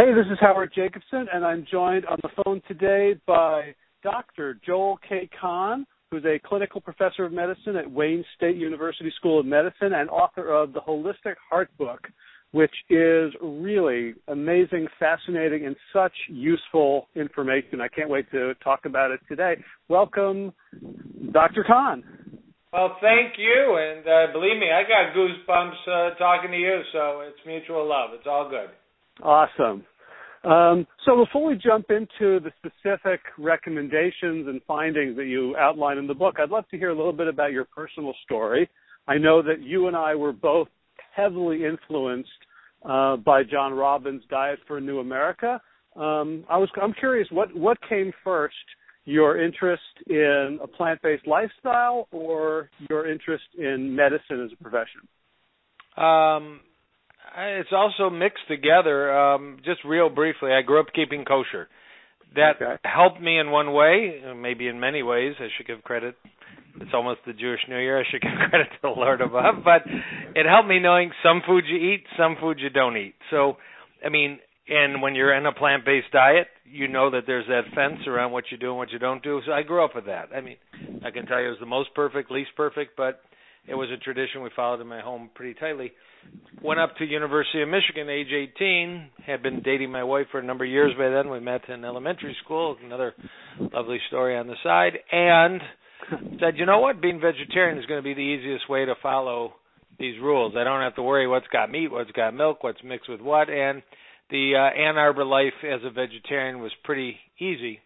Hey, this is Howard Jacobson, and I'm joined on the phone today by Dr. Joel K. Kahn, who's a clinical professor of medicine at Wayne State University School of Medicine and author of the Holistic Heart Book, which is really amazing, fascinating, and such useful information. I can't wait to talk about it today. Welcome, Dr. Kahn. Well, thank you, and uh, believe me, I got goosebumps uh, talking to you, so it's mutual love. It's all good. Awesome. Um, so before we jump into the specific recommendations and findings that you outline in the book, I'd love to hear a little bit about your personal story. I know that you and I were both heavily influenced uh, by John Robbins' Diet for a New America. Um, I was I'm curious what what came first, your interest in a plant-based lifestyle or your interest in medicine as a profession? Um, it's also mixed together. Um, just real briefly, I grew up keeping kosher. That okay. helped me in one way, maybe in many ways. I should give credit. It's almost the Jewish New Year. I should give credit to the Lord above, but it helped me knowing some foods you eat, some foods you don't eat. So, I mean, and when you're in a plant-based diet, you know that there's that fence around what you do and what you don't do. So I grew up with that. I mean, I can tell you it was the most perfect, least perfect, but it was a tradition we followed in my home pretty tightly. Went up to University of Michigan, age 18. Had been dating my wife for a number of years by then. We met in elementary school. Another lovely story on the side. And said, you know what? Being vegetarian is going to be the easiest way to follow these rules. I don't have to worry what's got meat, what's got milk, what's mixed with what. And the uh, Ann Arbor life as a vegetarian was pretty easy.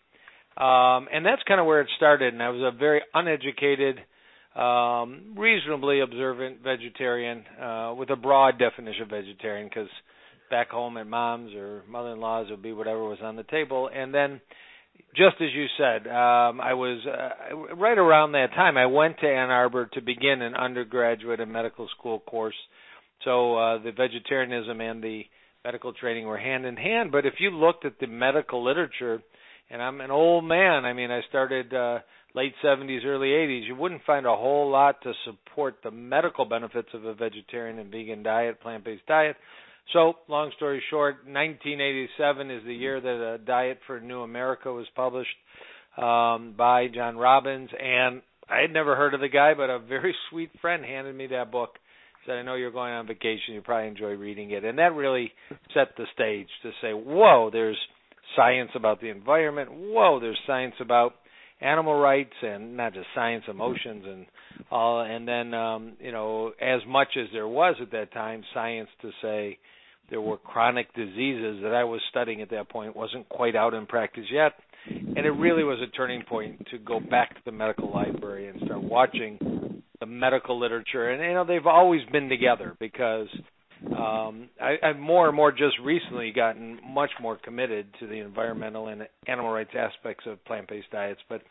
Um, and that's kind of where it started. And I was a very uneducated um, reasonably observant vegetarian uh, with a broad definition of vegetarian because back home at mom's or mother-in-law's would be whatever was on the table. And then just as you said um i was uh, right around that time i went to ann arbor to begin an undergraduate and medical school course. So uh the vegetarianism and the medical training were hand in hand. But if you looked at the medical literature and i'm an old man i mean i started uh late 70s, early 80s, you wouldn't find a whole lot to support the medical benefits of a vegetarian and vegan diet, plant-based diet. So, long story short, 1987 is the year that a Diet for New America was published um, by John Robbins, and I had never heard of the guy, but a very sweet friend handed me that book. Said, "I know you're going on vacation. You probably enjoy reading it," and that really set the stage to say, "Whoa, there's science about the environment. Whoa, there's science about animal rights and not just science, emotions, and all. And then, um, you know, as much as there was at that time, science to say there were chronic diseases that I was studying at that point wasn't quite out in practice yet. And it really was a turning point to go back to the medical library and start watching the medical literature. And you know, they've always been together because um, I, I've more and more just recently gotten much more committed to the environmental and animal rights aspects of plant-based diets. But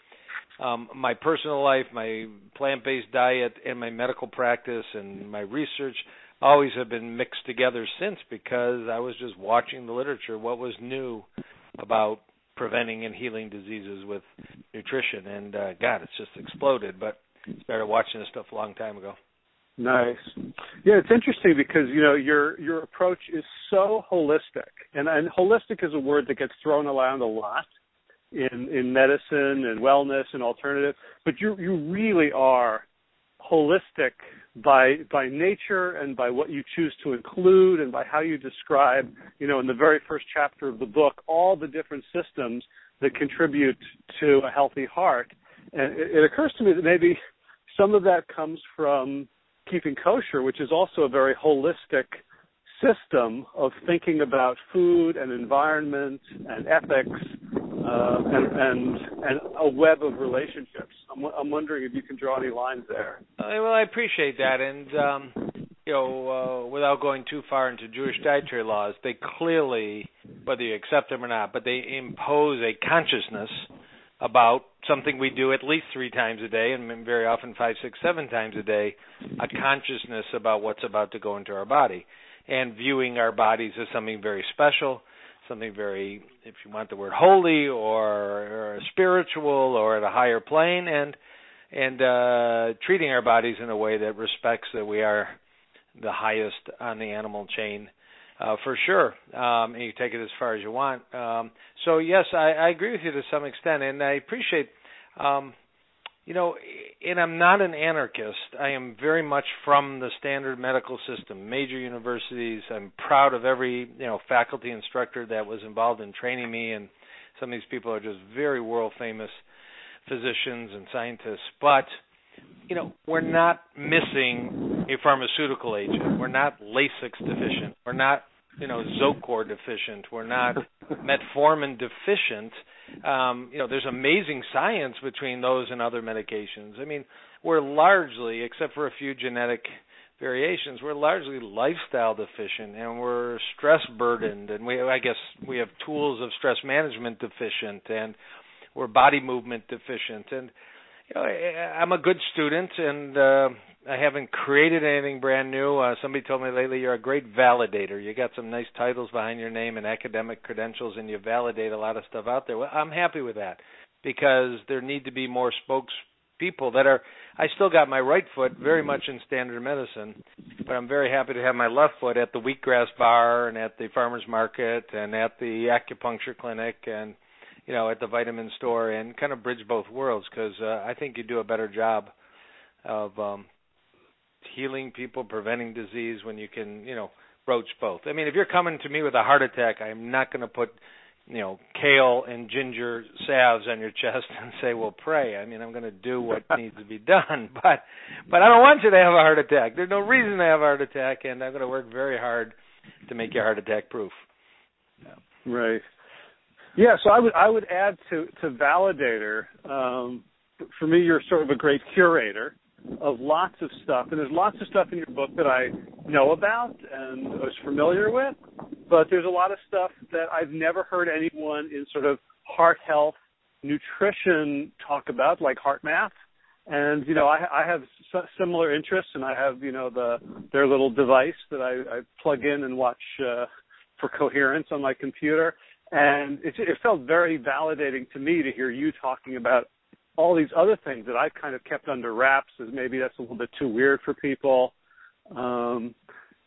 um, my personal life, my plant-based diet, and my medical practice and my research always have been mixed together since because I was just watching the literature, what was new about preventing and healing diseases with nutrition. And uh, God, it's just exploded. But started watching this stuff a long time ago. Nice. Yeah, it's interesting because you know your your approach is so holistic, and and holistic is a word that gets thrown around a lot in in medicine and wellness and alternative, but you you really are holistic by by nature and by what you choose to include and by how you describe, you know, in the very first chapter of the book, all the different systems that contribute to a healthy heart. And it, it occurs to me that maybe some of that comes from keeping kosher, which is also a very holistic system of thinking about food and environment and ethics uh, and, and and a web of relationships. I'm, I'm wondering if you can draw any lines there. Uh, well, I appreciate that, and um, you know, uh, without going too far into Jewish dietary laws, they clearly, whether you accept them or not, but they impose a consciousness about something we do at least three times a day, and very often five, six, seven times a day, a consciousness about what's about to go into our body, and viewing our bodies as something very special, something very, if you want the word holy, or, or spiritual, or at a higher plane, and and uh, treating our bodies in a way that respects that we are the highest on the animal chain uh, for sure. Um, and you take it as far as you want. Um, so yes, I, I agree with you to some extent, and I appreciate. Um, you know, and I'm not an anarchist. I am very much from the standard medical system, major universities. I'm proud of every you know faculty instructor that was involved in training me, and some of these people are just very world famous physicians and scientists. But you know, we're not missing a pharmaceutical agent. We're not Lasix deficient. We're not, you know, Zocor deficient. We're not metformin deficient. Um, you know, there's amazing science between those and other medications. I mean, we're largely, except for a few genetic variations, we're largely lifestyle deficient and we're stress burdened and we I guess we have tools of stress management deficient and we're body movement deficient and you know, I'm a good student, and uh, I haven't created anything brand new. Uh, somebody told me lately you're a great validator. You got some nice titles behind your name and academic credentials, and you validate a lot of stuff out there. Well, I'm happy with that because there need to be more spokespeople that are. I still got my right foot very much in standard medicine, but I'm very happy to have my left foot at the wheatgrass bar and at the farmers market and at the acupuncture clinic and you know, at the vitamin store and kind of bridge both worlds because uh, I think you do a better job of um, healing people, preventing disease when you can, you know, broach both. I mean, if you're coming to me with a heart attack, I'm not going to put, you know, kale and ginger salves on your chest and say, "Well, pray." I mean, I'm going to do what needs to be done, but but I don't want you to have a heart attack. There's no reason to have a heart attack, and I'm going to work very hard to make you heart attack proof. Right. Yeah, so I would I would add to to validator. Um, for me, you're sort of a great curator of lots of stuff, and there's lots of stuff in your book that I know about and was familiar with, but there's a lot of stuff that I've never heard anyone in sort of heart health, nutrition talk about, like HeartMath. And you know, I, I have similar interests, and I have you know the their little device that I, I plug in and watch uh, for coherence on my computer and it, it felt very validating to me to hear you talking about all these other things that I've kind of kept under wraps as maybe that's a little bit too weird for people. Um,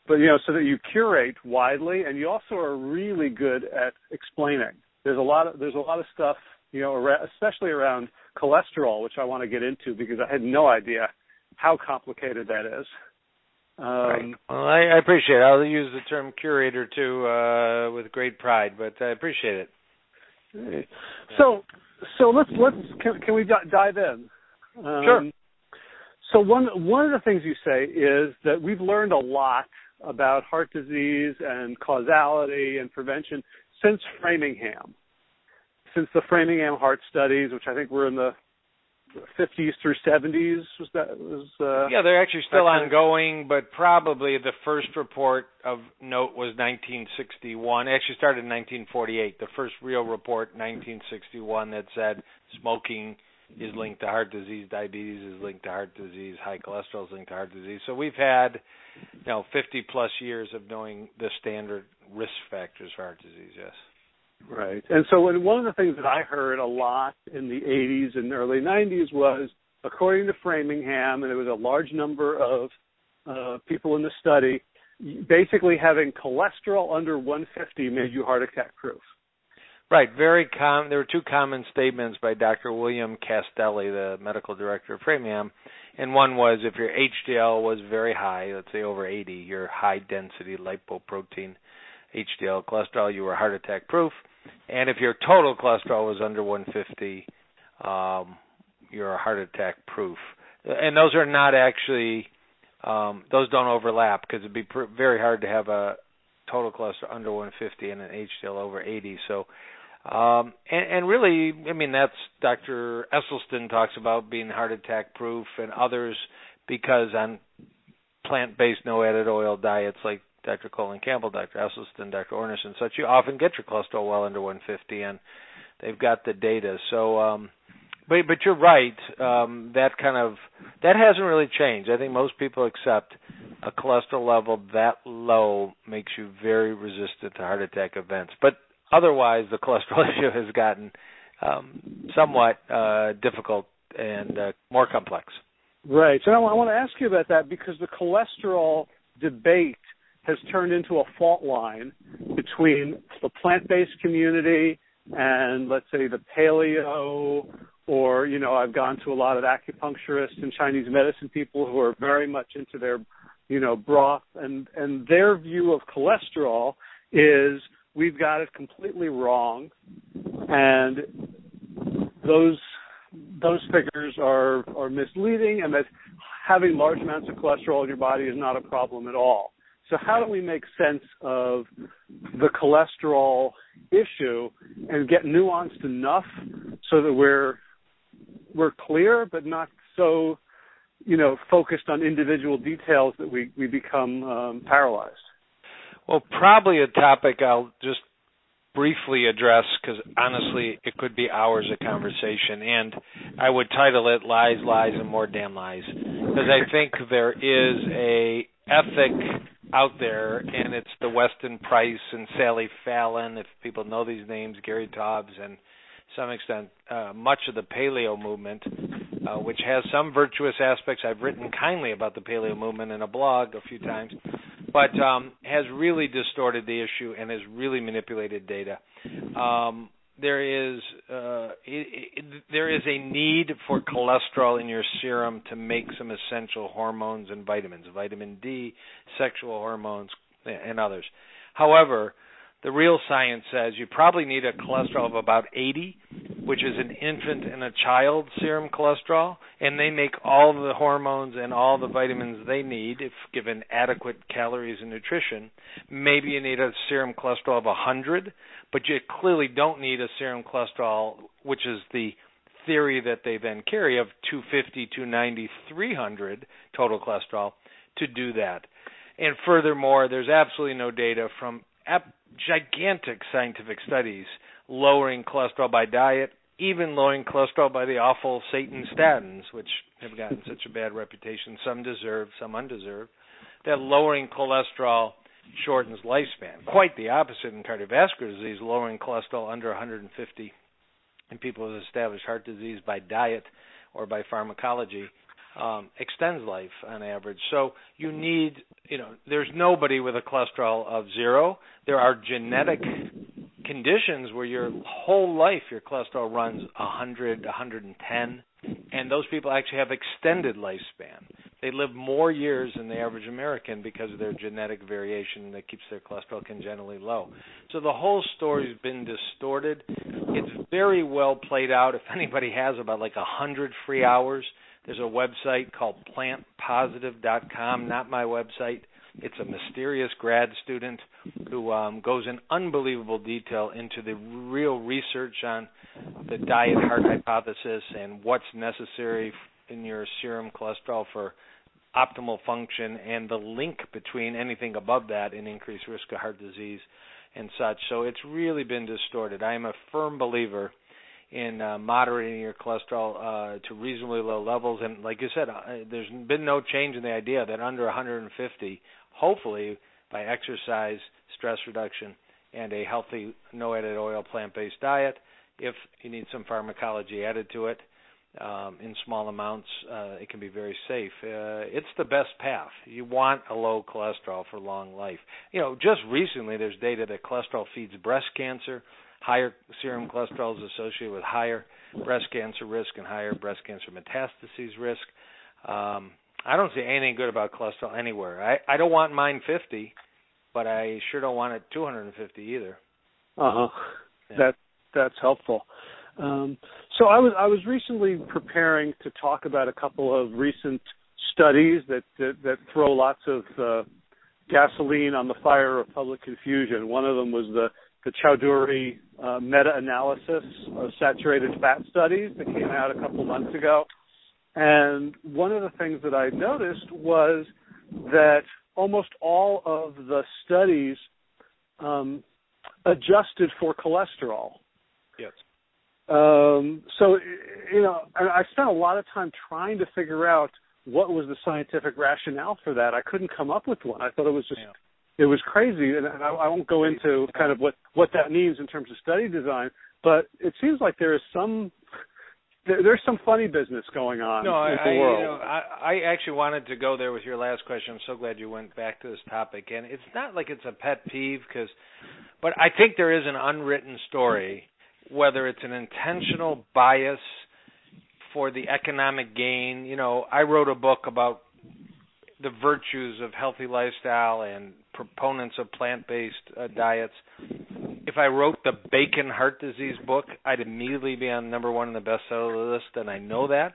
but you know, so that you curate widely, and you also are really good at explaining. There's a lot of there's a lot of stuff, you know, especially around cholesterol, which I want to get into because I had no idea how complicated that is. Um, right. Well, I, I appreciate it. I'll use the term curator too uh, with great pride, but I appreciate it. So, so let's let's can, can we dive in? Um, sure. So one one of the things you say is that we've learned a lot about heart disease and causality and prevention since Framingham, since the Framingham heart studies, which I think were in the 50s through 70s was that was uh, yeah they're actually still ongoing but probably the first report of note was 1961 it actually started in 1948 the first real report 1961 that said smoking is linked to heart disease diabetes is linked to heart disease high cholesterol is linked to heart disease. So we've had you know 50 plus years of knowing the standard risk factors for heart disease yes Right. And so when, one of the things that I heard a lot in the 80s and early 90s was, according to Framingham, and it was a large number of uh, people in the study, basically having cholesterol under 150 made you heart attack proof. Right. Very com. There were two common statements by Dr. William Castelli, the medical director of Framingham, and one was if your HDL was very high, let's say over 80, your high density lipoprotein HDL cholesterol, you were heart attack proof. And if your total cholesterol was under 150, um, you're heart attack proof. And those are not actually um, those don't overlap because it'd be pr- very hard to have a total cholesterol under 150 and an HDL over 80. So, um, and, and really, I mean, that's Dr. Esselstyn talks about being heart attack proof, and others because on plant-based, no-added oil diets like Dr. Colin Campbell, Dr. Esselstyn, Dr. Ornish, and such, you often get your cholesterol well under 150, and they've got the data. So, um, but but you're right. Um, that kind of that hasn't really changed. I think most people accept a cholesterol level that low makes you very resistant to heart attack events. But otherwise, the cholesterol issue has gotten um, somewhat uh, difficult and uh, more complex. Right. So I want to ask you about that because the cholesterol debate has turned into a fault line between the plant-based community and let's say the paleo or you know I've gone to a lot of acupuncturists and Chinese medicine people who are very much into their you know broth. And and their view of cholesterol is we've got it completely wrong. And those those figures are are misleading and that having large amounts of cholesterol in your body is not a problem at all so how do we make sense of the cholesterol issue and get nuanced enough so that we're we're clear but not so you know focused on individual details that we we become um, paralyzed? Well probably a topic i'll just briefly address because honestly it could be hours of conversation and i would title it lies lies and more damn lies. Because i think there is a ethic out there, and it's the Weston Price and Sally Fallon, if people know these names, Gary Taubes, and to some extent uh, much of the paleo movement, uh, which has some virtuous aspects. I've written kindly about the paleo movement in a blog a few times, but um, has really distorted the issue and has really manipulated data. Um, there is uh, it, it, there is a need for cholesterol in your serum to make some essential hormones and vitamins, vitamin D, sexual hormones, and others. However, the real science says you probably need a cholesterol of about 80, which is an infant and a child serum cholesterol, and they make all the hormones and all the vitamins they need if given adequate calories and nutrition. Maybe you need a serum cholesterol of 100, but you clearly don't need a serum cholesterol, which is the theory that they then carry of 250, 290, 300 total cholesterol to do that. And furthermore, there's absolutely no data from gigantic scientific studies lowering cholesterol by diet, even lowering cholesterol by the awful Satan statins, which have gotten such a bad reputation, some deserved, some undeserved, that lowering cholesterol shortens lifespan. Quite the opposite in cardiovascular disease, lowering cholesterol under 150 in people with established heart disease by diet or by pharmacology um, extends life on average. So you need, you know, there's nobody with a cholesterol of zero. There are genetic conditions where your whole life your cholesterol runs 100, 110, and those people actually have extended lifespan. They live more years than the average American because of their genetic variation that keeps their cholesterol congenitally low. So the whole story's been distorted. It's very well played out. If anybody has about like a hundred free hours there's a website called plantpositive.com, not my website. It's a mysterious grad student who um, goes in unbelievable detail into the real research on the diet heart hypothesis and what's necessary in your serum cholesterol for optimal function and the link between anything above that and increased risk of heart disease and such. So it's really been distorted. I am a firm believer in uh, moderating your cholesterol uh, to reasonably low levels. And like you said, uh, there's been no change in the idea that under 150, hopefully by exercise, stress reduction, and a healthy, no added oil plant-based diet, if you need some pharmacology added to it um, in small amounts, uh, it can be very safe. Uh, it's the best path. You want a low cholesterol for long life. You know, just recently there's data that cholesterol feeds breast cancer higher serum cholesterol is associated with higher breast cancer risk and higher breast cancer metastases risk. Um, I don't see anything good about cholesterol anywhere. I, I don't want mine 50, but I sure don't want it 250 either. Uh huh. Yeah. That that's helpful. Um, so I was I was recently preparing to talk about a couple of recent studies that that, that throw lots of uh, gasoline on the fire of public confusion. One of them was the the Chowdhury uh, meta-analysis of saturated fat studies that came out a couple months ago. And one of the things that I noticed was that almost all of the studies um, adjusted for cholesterol. Yes. Um, so, you know, I spent a lot of time trying to figure out what was the scientific rationale for that. I couldn't come up with one. I thought it was just yeah it was crazy, and I, I won't go into kind of what what that means in terms of study design, but it seems like there is some there, there's some funny business going on no, in I, the world. You know, I, I actually wanted to go there with your last question. I'm so glad you went back to this topic, and it's not like it's a pet peeve, because, but I think there is an unwritten story, whether it's an intentional bias for the economic gain. You know, I wrote a book about the virtues of healthy lifestyle and proponents of plant-based uh, diets. If I wrote the bacon heart disease book, I'd immediately be on number one on the bestseller list, and I know that.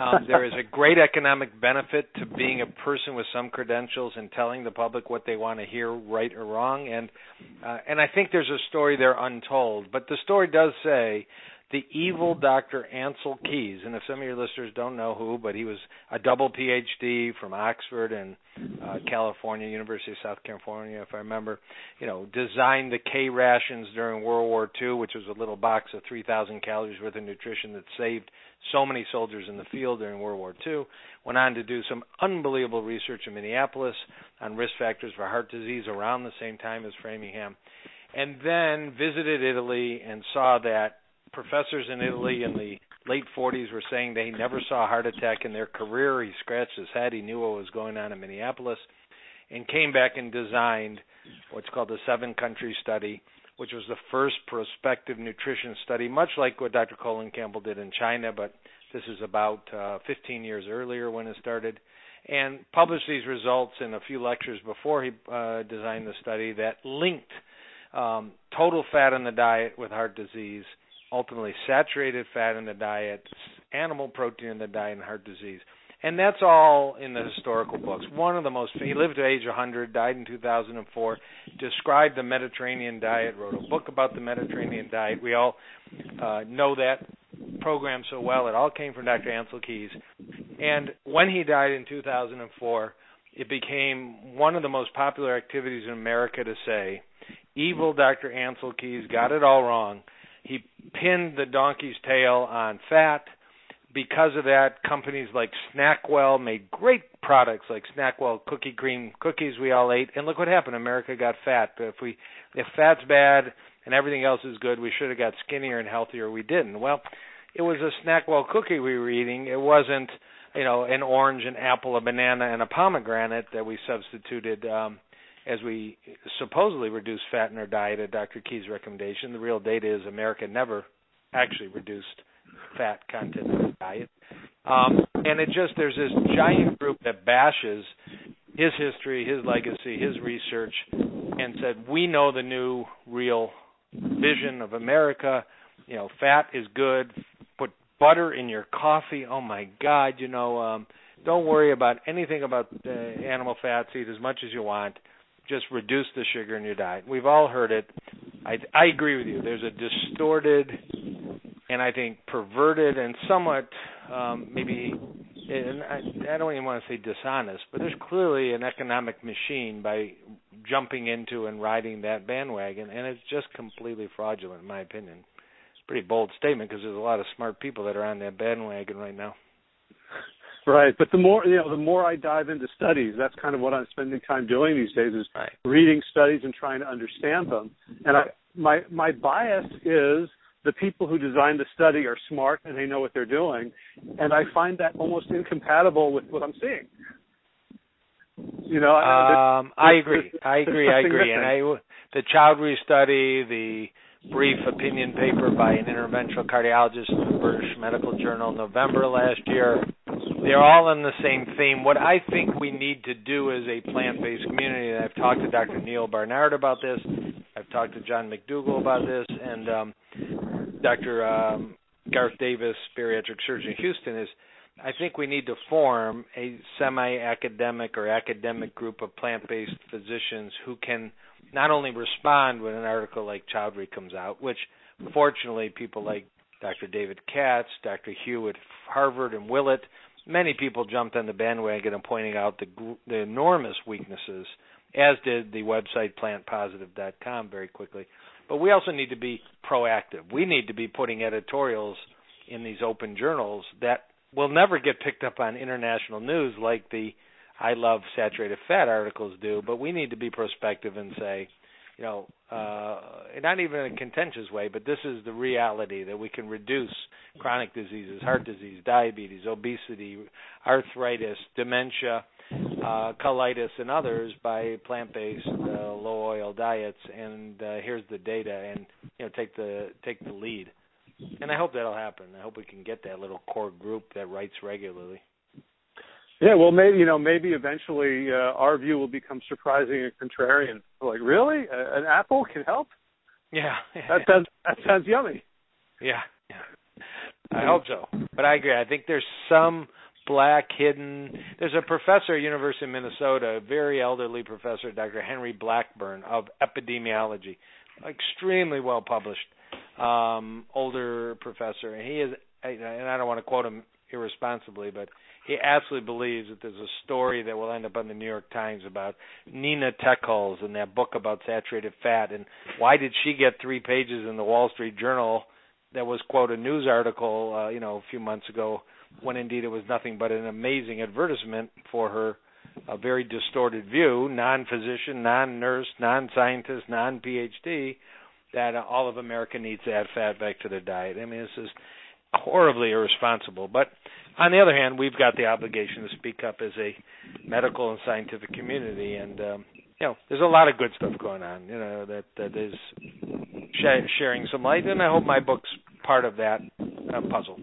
Um, there is a great economic benefit to being a person with some credentials and telling the public what they want to hear, right or wrong. And uh, and I think there's a story there untold. But the story does say the evil Dr. Ancel Keys. And if some of your listeners don't know who, but he was a double PhD from Oxford and uh, California, University of South California, if I remember, you know, designed the K rations during World War II, which was a little box of 3,000 calories worth of nutrition that saved so many soldiers in the field during World War II. Went on to do some unbelievable research in Minneapolis on risk factors for heart disease around the same time as Framingham. And then visited Italy and saw that professors in Italy in the late 40s were saying they never saw a heart attack in their career. He scratched his head. He knew what was going on in Minneapolis and came back and designed what's called the seven country study, which was the first prospective nutrition study, much like what Dr. Colin Campbell did in China, but this is about uh, 15 years earlier when it started. And published these results in a few lectures before he uh, designed the study that linked um, total fat in the diet with heart disease ultimately saturated fat in the diet, animal protein in the diet, and heart disease. And that's all in the historical books. One of the most he lived to age 100, died in 2004, described the Mediterranean diet, wrote a book about the Mediterranean diet. We all uh, know that program so well. It all came from Dr. Ancel Keys. And when he died in 2004, it became one of the most popular activities in America to say, "Evil Dr. Ancel Keys got it all wrong." He pinned the donkey's tail on fat. Because of that, companies like Snackwell made great products like Snackwell cookie cream cookies we all ate. And look what happened. America got fat. If we if fat's bad and everything else is good, we should have got skinnier and healthier. We didn't. Well, it was a Snackwell cookie we were eating. It wasn't, you know, an orange, an apple, a banana, and a pomegranate that we substituted um as we supposedly reduce fat in our diet at Dr. Key's recommendation. The real data is America never actually reduced fat content in the diet. Um, and it just there's this giant group that bashes his history, his legacy, his research, and said we know the new real vision of America. You know, fat is good. Put butter in your coffee. Oh my God! You know, um, don't worry about anything about uh, animal fats. Eat as much as you want just reduce the sugar in your diet. We've all heard it. I I agree with you. There's a distorted and I think perverted and somewhat um maybe and I, I don't even want to say dishonest, but there's clearly an economic machine by jumping into and riding that bandwagon, and it's just completely fraudulent, in my opinion. Pretty bold statement because there's a lot of smart people that are on that bandwagon right now. Right, but the more you know, the more I dive into studies, that's kind of what I'm spending time doing these days is right. reading studies and trying to understand them. And I, my my bias is the people who design the study are smart and they know what they're doing, and I find that almost incompatible with what I'm seeing. You know, um, I agree. I agree. I agree. And I, the Chowdhury study, the brief opinion paper by an interventional cardiologist in the British Medical Journal, November last year they're all on the same theme. What I think we need to do as a plant-based community, and I've talked to Dr. Neal Barnard about this, I've talked to John McDougall about this, and um, Dr. Um, Garth Davis, bariatric surgeon in Houston, is I think we need to form a semi-academic or academic group of plant-based physicians who can not only respond when an article like Chowdhury comes out, which fortunately people like Dr. David Katz, Dr. Hu at Harvard, and Willett many people jumped on the bandwagon of pointing out the, the enormous weaknesses, as did the website plantpositive.com very quickly. But we also need to be proactive. We need to be putting editorials in these open journals that will never get picked up on international news like the I love saturated fat articles do, but we need to be prospective and say, you know, uh, not even in a contentious way, but this is the reality that we can reduce chronic diseases, heart disease, diabetes, obesity, arthritis, dementia, uh, colitis, and others by plant-based, uh, low-oil diets. And uh, here's the data, and you know, take the take the lead. And I hope that'll happen. I hope we can get that little core group that writes regularly. Yeah, well, maybe you know, maybe eventually uh, our view will become surprising and contrarian. Like, really, an apple can help? Yeah, that sounds that sounds yummy. Yeah, yeah. I hope so, but I agree. I think there's some black hidden. There's a professor at University of Minnesota, a very elderly professor, Dr. Henry Blackburn of epidemiology, extremely well published, um, older professor, and he is. And I don't want to quote him irresponsibly, but he absolutely believes that there's a story that will end up on the New York Times about Nina Teicholz and that book about saturated fat and why did she get three pages in the Wall Street Journal that was quote a news article uh, you know a few months ago when indeed it was nothing but an amazing advertisement for her a very distorted view non-physician non-nurse non-scientist non-PhD that all of America needs to add fat back to their diet. I mean this is horribly irresponsible. But on the other hand, we've got the obligation to speak up as a medical and scientific community, and um, you know, there's a lot of good stuff going on. You know, that that is sh- sharing some light, and I hope my book's part of that uh, puzzle.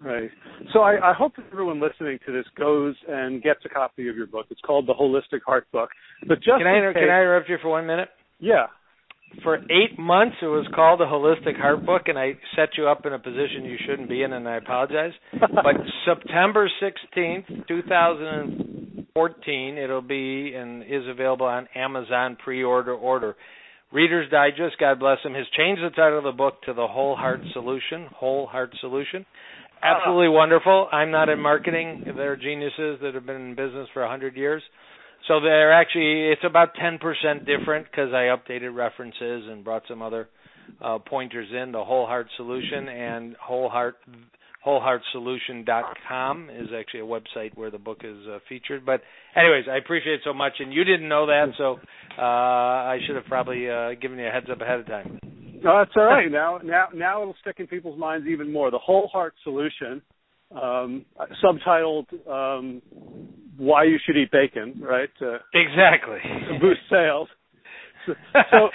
Right. So I, I hope that everyone listening to this goes and gets a copy of your book. It's called The Holistic Heart Book. But just can I case, can I interrupt you for one minute? Yeah for eight months it was called a holistic heart book and i set you up in a position you shouldn't be in and i apologize. But september 16th 2014 it'll be and is available on amazon pre-order order. Reader's digest god bless him has changed the title of the book to the whole heart solution whole heart solution. Absolutely oh. wonderful. I'm not in marketing. They're geniuses that have been in business for a hundred years so they're actually it's about 10% different because I updated references and brought some other uh, pointers in. The Whole Heart Solution and Whole Heart wholeheartsolution.com is actually a website where the book is uh, featured. But anyways, I appreciate it so much, and you didn't know that, so uh, I should have probably uh, given you a heads up ahead of time. No, that's all right. now, now, now it'll stick in people's minds even more. The Whole Heart Solution, um, subtitled um, why you should eat bacon, right? Uh, exactly. To boost sales. So, so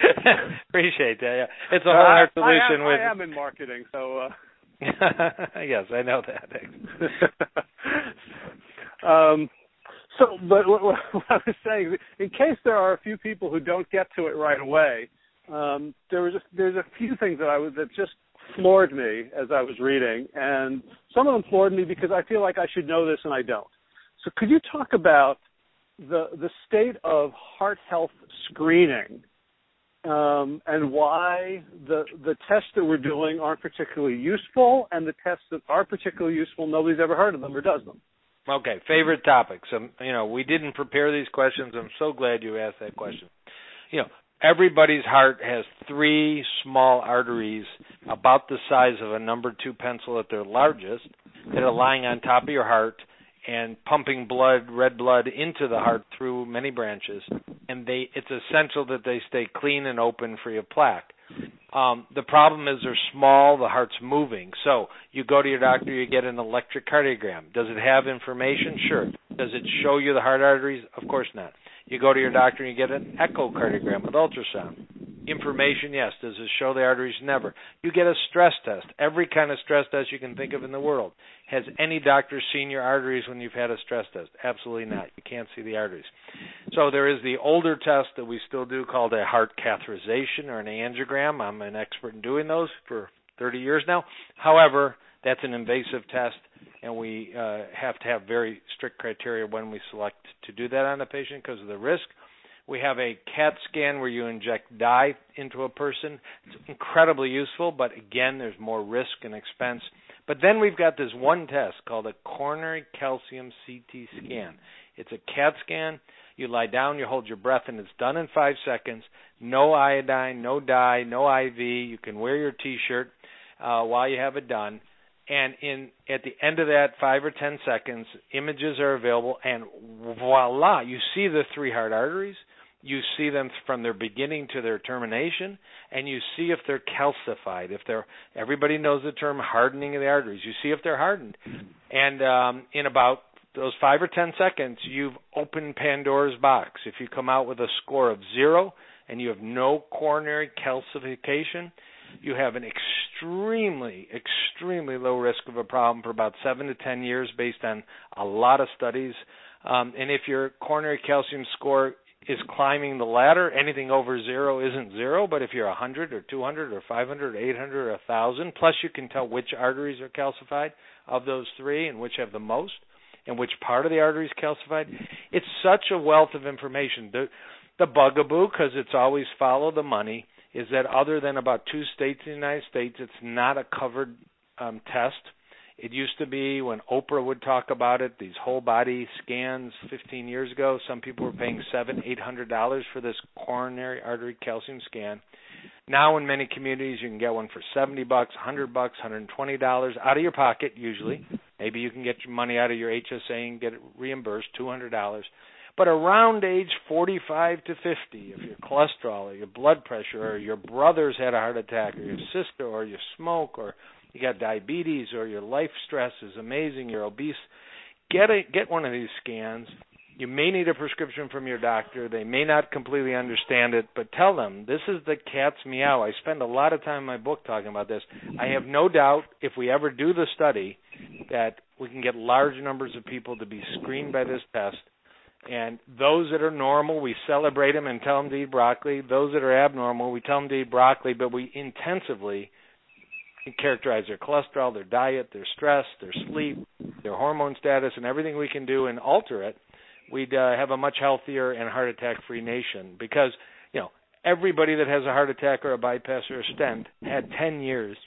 appreciate that. Yeah, it's a whole hard solution. I am, with... I am in marketing, so. Uh... yes, I know that. um, so, but what, what, I was saying, in case there are a few people who don't get to it right away, um, there was a, there's a few things that I was that just floored me as I was reading, and some of them floored me because I feel like I should know this and I don't. So could you talk about the the state of heart health screening um, and why the the tests that we're doing aren't particularly useful, and the tests that are particularly useful nobody's ever heard of them or does them. Okay, favorite topics. You know, we didn't prepare these questions. I'm so glad you asked that question. You know, everybody's heart has three small arteries about the size of a number two pencil at their largest that are lying on top of your heart and pumping blood, red blood into the heart through many branches. And they, it's essential that they stay clean and open, free of plaque. Um, the problem is they're small, the heart's moving. So you go to your doctor, you get an electrocardiogram. Does it have information? Sure. Does it show you the heart arteries? Of course not. You go to your doctor and you get an echocardiogram with ultrasound. Information, yes. Does it show the arteries? Never. You get a stress test. Every kind of stress test you can think of in the world. Has any doctor seen your arteries when you've had a stress test? Absolutely not. You can't see the arteries. So there is the older test that we still do called a heart catheterization or an angiogram. I'm an expert in doing those for 30 years now. However, that's an invasive test, and we uh, have to have very strict criteria when we select to do that on a patient because of the risk. We have a CAT scan where you inject dye into a person. It's incredibly useful, but again, there's more risk and expense. But then we've got this one test called a coronary calcium CT scan. It's a CAT scan. You lie down, you hold your breath, and it's done in five seconds. No iodine, no dye, no IV. You can wear your T-shirt uh, while you have it done. And in at the end of that five or ten seconds, images are available, and voila, you see the three heart arteries you see them from their beginning to their termination and you see if they're calcified if they're everybody knows the term hardening of the arteries. You see if they're hardened. And um in about those 5 or 10 seconds you've opened Pandora's box. If you come out with a score of 0 and you have no coronary calcification you have an extremely extremely low risk of a problem for about 7 to 10 years based on a lot of studies. Um, and if your coronary calcium score is climbing the ladder. Anything over zero isn't zero, but if you're 100 or 200 or 500 or 800 or 1,000, plus you can tell which arteries are calcified of those three and which have the most and which part of the artery is calcified. It's such a wealth of information. The, the bugaboo, because it's always follow the money, is that other than about two states in the United States, it's not a covered um, test it used to be when Oprah would talk about it, these whole body scans 15 years ago, some people were paying seven, eight hundred dollars for this coronary artery calcium scan. Now in many communities you can get one for 70 bucks, 100 bucks, 120 dollars out of your pocket usually. Maybe you can get your money out of your HSA and get it reimbursed, $200. But around age 45 to 50, if your cholesterol or your blood pressure or your brother's had a heart attack or your sister or you smoke or you got diabetes or your life stress is amazing, you're obese, get a get one of these scans. You may need a prescription from your doctor. They may not completely understand it, but tell them this is the cat's meow. I spend a lot of time in my book talking about this. I have no doubt if we ever do the study that we can get large numbers of people to be screened by this test. And those that are normal, we celebrate them and tell them to eat broccoli. Those that are abnormal, we tell them to eat broccoli, but we intensively characterize their cholesterol, their diet, their stress, their sleep, their hormone status, and everything we can do and alter it, we'd uh, have a much healthier and heart attack free nation. Because, you know, everybody that has a heart attack or a bypass or a stent had 10 years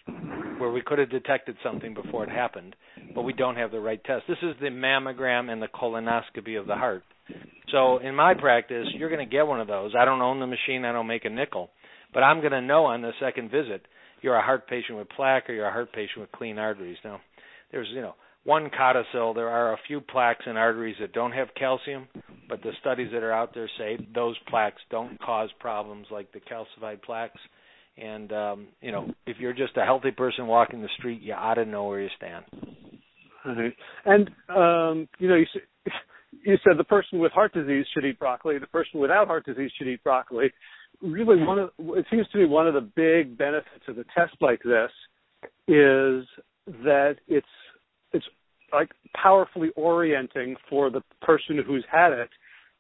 where we could have detected something before it happened, but we don't have the right test. This is the mammogram and the colonoscopy of the heart. So in my practice, you're going to get one of those. I don't own the machine, I don't make a nickel, but I'm going to know on the second visit you're a heart patient with plaque or you're a heart patient with clean arteries. Now, there's you know one codicil. There are a few plaques in arteries that don't have calcium, but the studies that are out there say those plaques don't cause problems like the calcified plaques. And um, you know, if you're just a healthy person walking the street, you ought to know where you stand. And um, you know, you, you said the person with heart disease should eat broccoli. The person without heart disease should eat broccoli really one of it seems to me one of the big benefits of a test like this is that it's it's like powerfully orienting for the person who's had it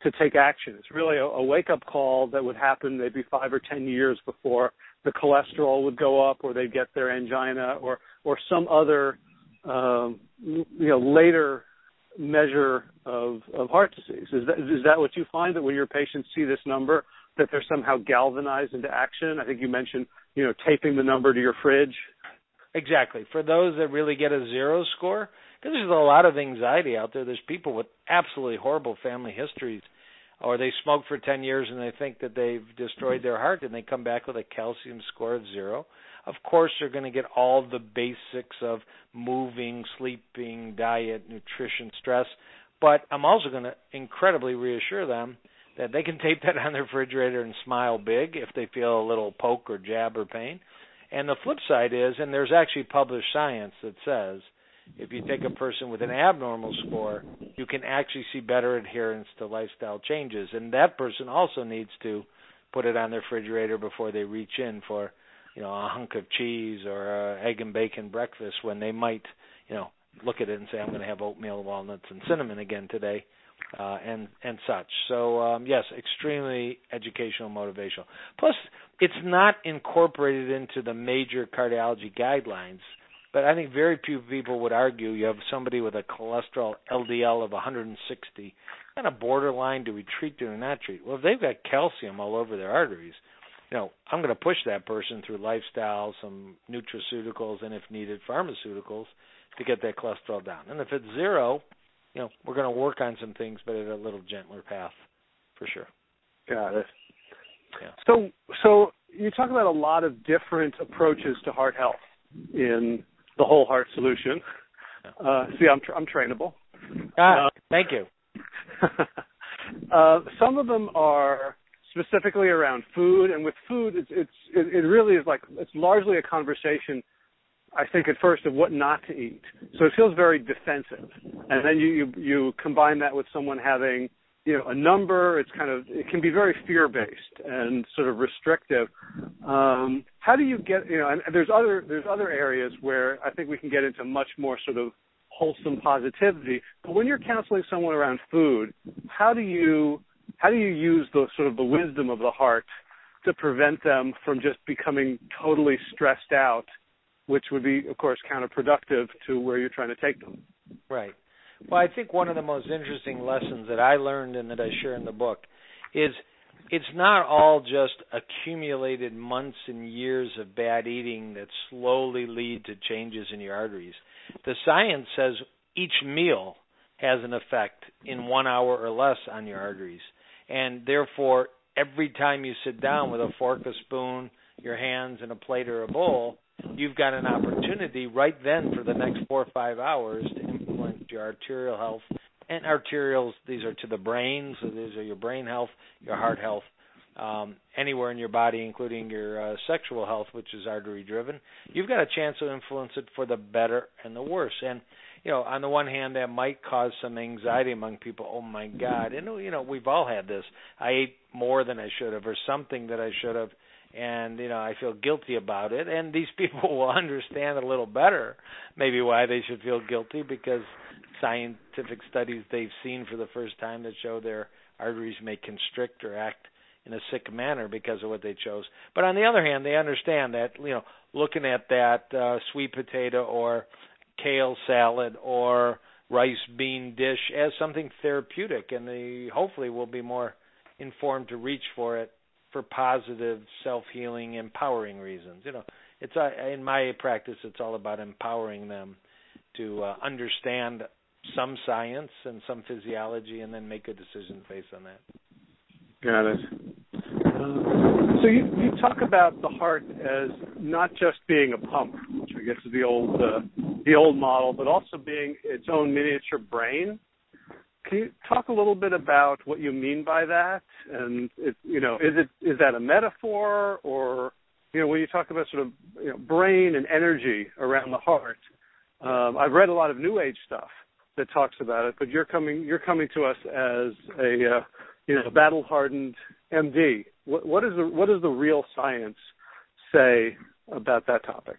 to take action. It's really a, a wake up call that would happen maybe five or ten years before the cholesterol would go up, or they'd get their angina, or or some other um, you know later measure of of heart disease. Is that is that what you find that when your patients see this number, that they're somehow galvanized into action. I think you mentioned, you know, taping the number to your fridge. Exactly. For those that really get a zero score, because there's a lot of anxiety out there. There's people with absolutely horrible family histories, or they smoke for 10 years and they think that they've destroyed their heart, and they come back with a calcium score of zero. Of course, they're going to get all the basics of moving, sleeping, diet, nutrition, stress. But I'm also going to incredibly reassure them that they can tape that on their refrigerator and smile big if they feel a little poke or jab or pain. And the flip side is, and there's actually published science that says if you take a person with an abnormal score, you can actually see better adherence to lifestyle changes. And that person also needs to put it on their refrigerator before they reach in for, you know, a hunk of cheese or a egg and bacon breakfast when they might, you know, look at it and say, I'm going to have oatmeal, walnuts, and cinnamon again today uh, and and such. So um, yes, extremely educational, motivational. Plus, it's not incorporated into the major cardiology guidelines. But I think very few people would argue you have somebody with a cholesterol LDL of 160, kind of borderline. Do we treat, do we not treat? Well, if they've got calcium all over their arteries, you know, I'm going to push that person through lifestyle, some nutraceuticals, and if needed, pharmaceuticals to get that cholesterol down. And if it's zero, you know, we're going to work on some things, but at a little gentler path, for sure. Got it. Yeah. So, so you talk about a lot of different approaches to heart health in the whole heart solution. Uh, see, I'm tra- I'm trainable. Ah, uh, thank you. uh, some of them are specifically around food. And with food, it's, it's it, it really is like it's largely a conversation. I think at first of what not to eat. So it feels very defensive, and then you you, you combine that with someone having you know a number. It's kind of it can be very fear based and sort of restrictive. Um how do you get you know and there's other there's other areas where i think we can get into much more sort of wholesome positivity. But when you're counseling someone around food how do you how do you use the sort of the wisdom of the heart to prevent them from just becoming totally stressed out which would be of course counterproductive to where you're trying to take them right well, I think one of the most interesting lessons that I learned and that I share in the book is it's not all just accumulated months and years of bad eating that slowly lead to changes in your arteries. The science says each meal has an effect in one hour or less on your arteries. And therefore, every time you sit down with a fork, a spoon, your hands, and a plate or a bowl, you've got an opportunity right then for the next four or five hours to influence your arterial health, and arterials. These are to the brain, so these are your brain health, your heart health, um, anywhere in your body, including your uh, sexual health, which is artery driven. You've got a chance to influence it for the better and the worse. And you know, on the one hand, that might cause some anxiety among people. Oh my God! And you know, we've all had this. I ate more than I should have, or something that I should have and you know I feel guilty about it and these people will understand a little better maybe why they should feel guilty because scientific studies they've seen for the first time that show their arteries may constrict or act in a sick manner because of what they chose. But on the other hand, they understand that you know looking at that uh, sweet potato or kale salad or rice bean dish as something therapeutic, and they hopefully will be more informed to reach for it for positive self-healing, empowering reasons. You know, it's uh, in my practice, it's all about empowering them to uh, understand some science and some physiology, and then make a decision based on that. Got it. Uh, so you you talk about the heart as not just being a pump, I guess is the old uh, the old model, but also being its own miniature brain. Can you talk a little bit about what you mean by that? And it, you know, is it is that a metaphor, or you know, when you talk about sort of you know, brain and energy around the heart? Um, I've read a lot of New Age stuff that talks about it, but you're coming you're coming to us as a uh, you know battle hardened MD. What, what is the what does the real science say about that topic?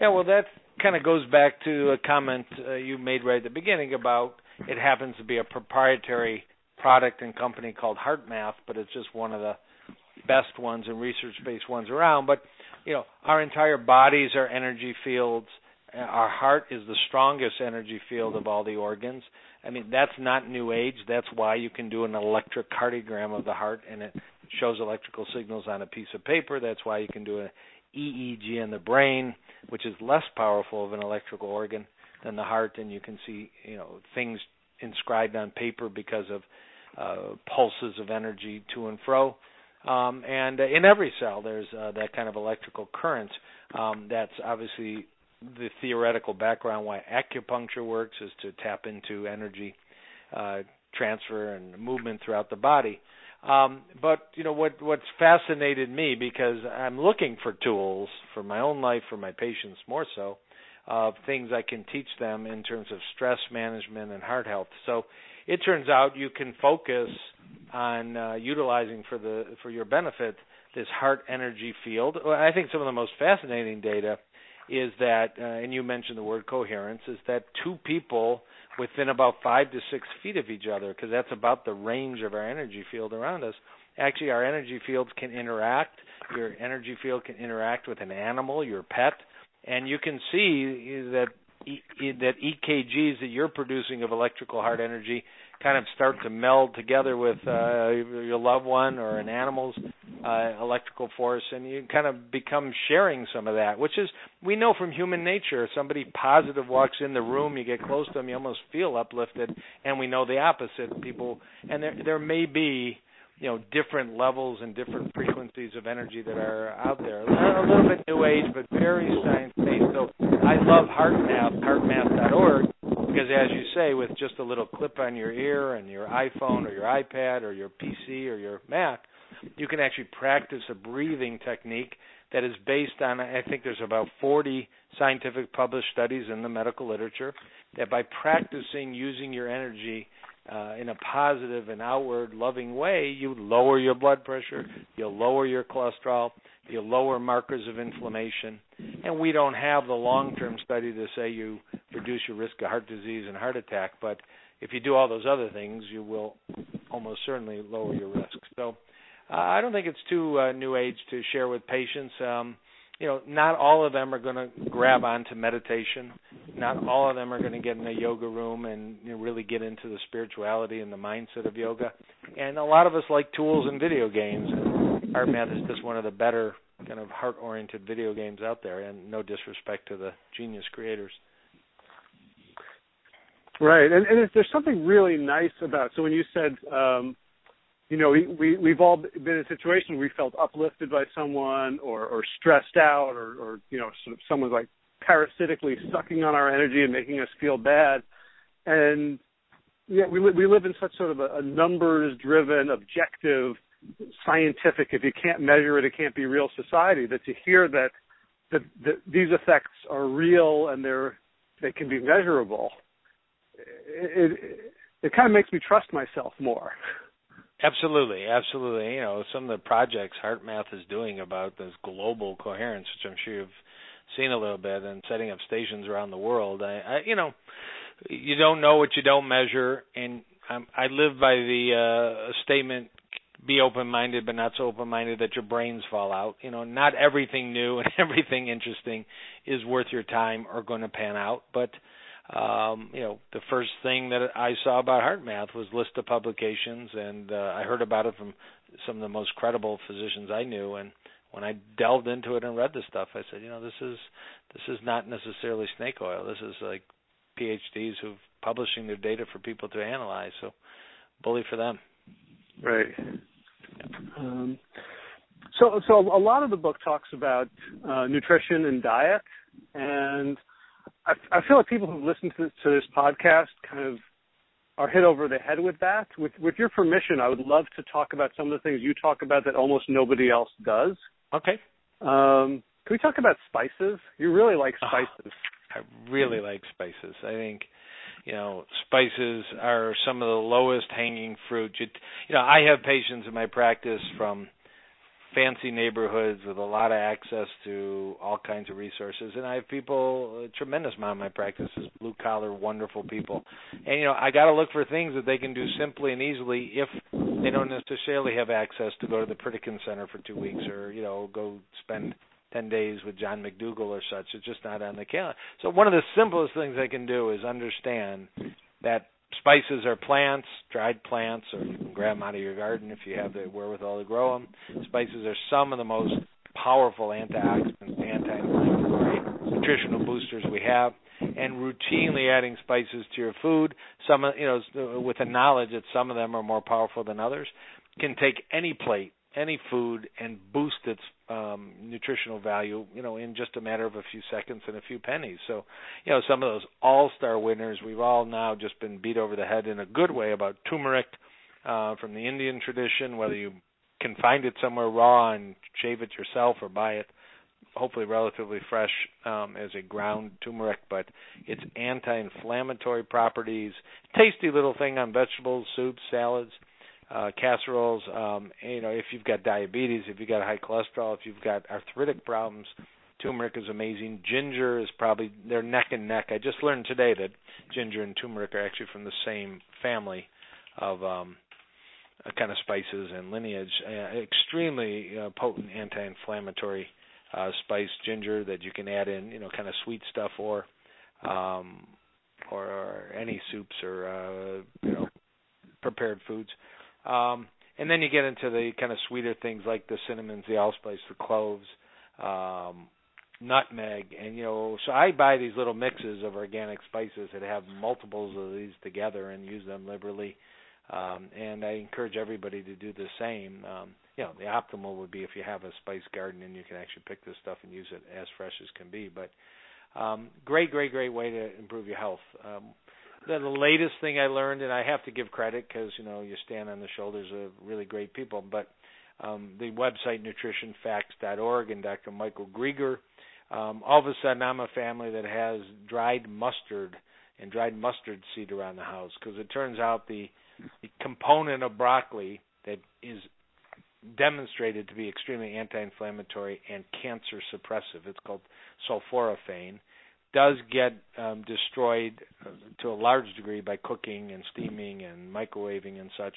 Yeah, well, that kind of goes back to a comment uh, you made right at the beginning about it happens to be a proprietary product and company called HeartMath, but it's just one of the best ones and research-based ones around. But you know, our entire bodies are energy fields. Our heart is the strongest energy field of all the organs. I mean, that's not new age. That's why you can do an electrocardiogram of the heart and it shows electrical signals on a piece of paper. That's why you can do an EEG in the brain, which is less powerful of an electrical organ than the heart, and you can see you know things inscribed on paper because of uh, pulses of energy to and fro. Um, and in every cell, there's uh, that kind of electrical current. Um, that's obviously the theoretical background why acupuncture works is to tap into energy uh, transfer and movement throughout the body. Um, but you know what what's fascinated me because I'm looking for tools for my own life, for my patients more so, of things I can teach them in terms of stress management and heart health. So it turns out you can focus on uh, utilizing for the for your benefit this heart energy field. I think some of the most fascinating data is that, uh, and you mentioned the word coherence, is that two people within about five to six feet of each other, because that's about the range of our energy field around us. Actually, our energy fields can interact. Your energy field can interact with an animal, your pet, and you can see that e- that EKGs that you're producing of electrical heart energy kind of start to meld together with uh, your loved one or an animal's uh, electrical force, and you kind of become sharing some of that, which is we know from human nature. Somebody positive walks in the room, you get close to them, you almost feel uplifted, and we know the opposite. People, and there there may be you know different levels and different frequencies of energy that are out there. A little bit new age, but very science based. So I love HeartMath, HeartMath.org, because as you say, with just a little clip on your ear and your iPhone or your iPad or your PC or your Mac, you can actually practice a breathing technique that is based on I think there's about 40 scientific published studies in the medical literature that by practicing using your energy uh, in a positive and outward loving way, you lower your blood pressure, you'll lower your cholesterol, you'll lower markers of inflammation. And we don't have the long term study to say you reduce your risk of heart disease and heart attack, but if you do all those other things, you will almost certainly lower your risk. So uh, I don't think it's too uh, new age to share with patients. Um, you know, not all of them are going to grab onto meditation. Not all of them are going to get in a yoga room and you know, really get into the spirituality and the mindset of yoga. And a lot of us like tools and video games. And HeartMath is just one of the better kind of heart-oriented video games out there. And no disrespect to the genius creators. Right, and, and there's something really nice about. So when you said um, you know, we, we we've all been in a situation where we felt uplifted by someone or or stressed out or or you know, sort of someone's like parasitically sucking on our energy and making us feel bad. And yeah, we we live in such sort of a, a numbers driven, objective, scientific. If you can't measure it, it can't be real society. That to hear that that, that these effects are real and they're they can be measurable. It, it, it kind of makes me trust myself more. Absolutely, absolutely. You know, some of the projects HeartMath is doing about this global coherence, which I'm sure you've seen a little bit, and setting up stations around the world. I, I you know, you don't know what you don't measure, and I'm, I live by the uh, statement: be open-minded, but not so open-minded that your brains fall out. You know, not everything new and everything interesting is worth your time or going to pan out, but um, you know, the first thing that I saw about HeartMath was list of publications, and uh, I heard about it from some of the most credible physicians I knew. And when I delved into it and read the stuff, I said, you know, this is this is not necessarily snake oil. This is like PhDs who've publishing their data for people to analyze. So, bully for them. Right. Um, so, so a lot of the book talks about uh, nutrition and diet, and I, I feel like people who listen to, to this podcast kind of are hit over the head with that. With with your permission, I would love to talk about some of the things you talk about that almost nobody else does. Okay. Um, can we talk about spices? You really like ah, spices. Oh, I really like spices. I think you know spices are some of the lowest hanging fruit. You, you know, I have patients in my practice from fancy neighborhoods with a lot of access to all kinds of resources and I have people a tremendous amount of my practice is blue collar wonderful people. And you know, I got to look for things that they can do simply and easily if they don't necessarily have access to go to the Pritikin Center for 2 weeks or you know, go spend 10 days with John McDougall or such. It's just not on the calendar. So one of the simplest things I can do is understand that Spices are plants, dried plants, or you can grab them out of your garden if you have the wherewithal to grow them. Spices are some of the most powerful antioxidants, anti-inflammatory, nutritional boosters we have. And routinely adding spices to your food, some you know, with the knowledge that some of them are more powerful than others, can take any plate any food and boost its um, nutritional value, you know, in just a matter of a few seconds and a few pennies. So, you know, some of those all-star winners, we've all now just been beat over the head in a good way about turmeric uh, from the Indian tradition, whether you can find it somewhere raw and shave it yourself or buy it hopefully relatively fresh um, as a ground turmeric, but its anti-inflammatory properties, tasty little thing on vegetables, soups, salads uh, casseroles. Um, you know, if you've got diabetes, if you've got high cholesterol, if you've got arthritic problems, turmeric is amazing. Ginger is probably they're neck and neck. I just learned today that ginger and turmeric are actually from the same family of um, uh, kind of spices and lineage. Uh, extremely uh, potent anti-inflammatory uh, spice, ginger that you can add in, you know, kind of sweet stuff or um, or, or any soups or uh, you know prepared foods. Um, and then you get into the kind of sweeter things like the cinnamons, the allspice, the cloves, um, nutmeg, and you know. So I buy these little mixes of organic spices that have multiples of these together and use them liberally. Um, and I encourage everybody to do the same. Um, you know, the optimal would be if you have a spice garden and you can actually pick this stuff and use it as fresh as can be. But um, great, great, great way to improve your health. Um, the latest thing I learned, and I have to give credit because you know you stand on the shoulders of really great people, but um, the website nutritionfacts.org and Dr. Michael Greger. Um, all of a sudden, I'm a family that has dried mustard and dried mustard seed around the house because it turns out the, the component of broccoli that is demonstrated to be extremely anti-inflammatory and cancer suppressive. It's called sulforaphane. Does get um, destroyed uh, to a large degree by cooking and steaming and microwaving and such.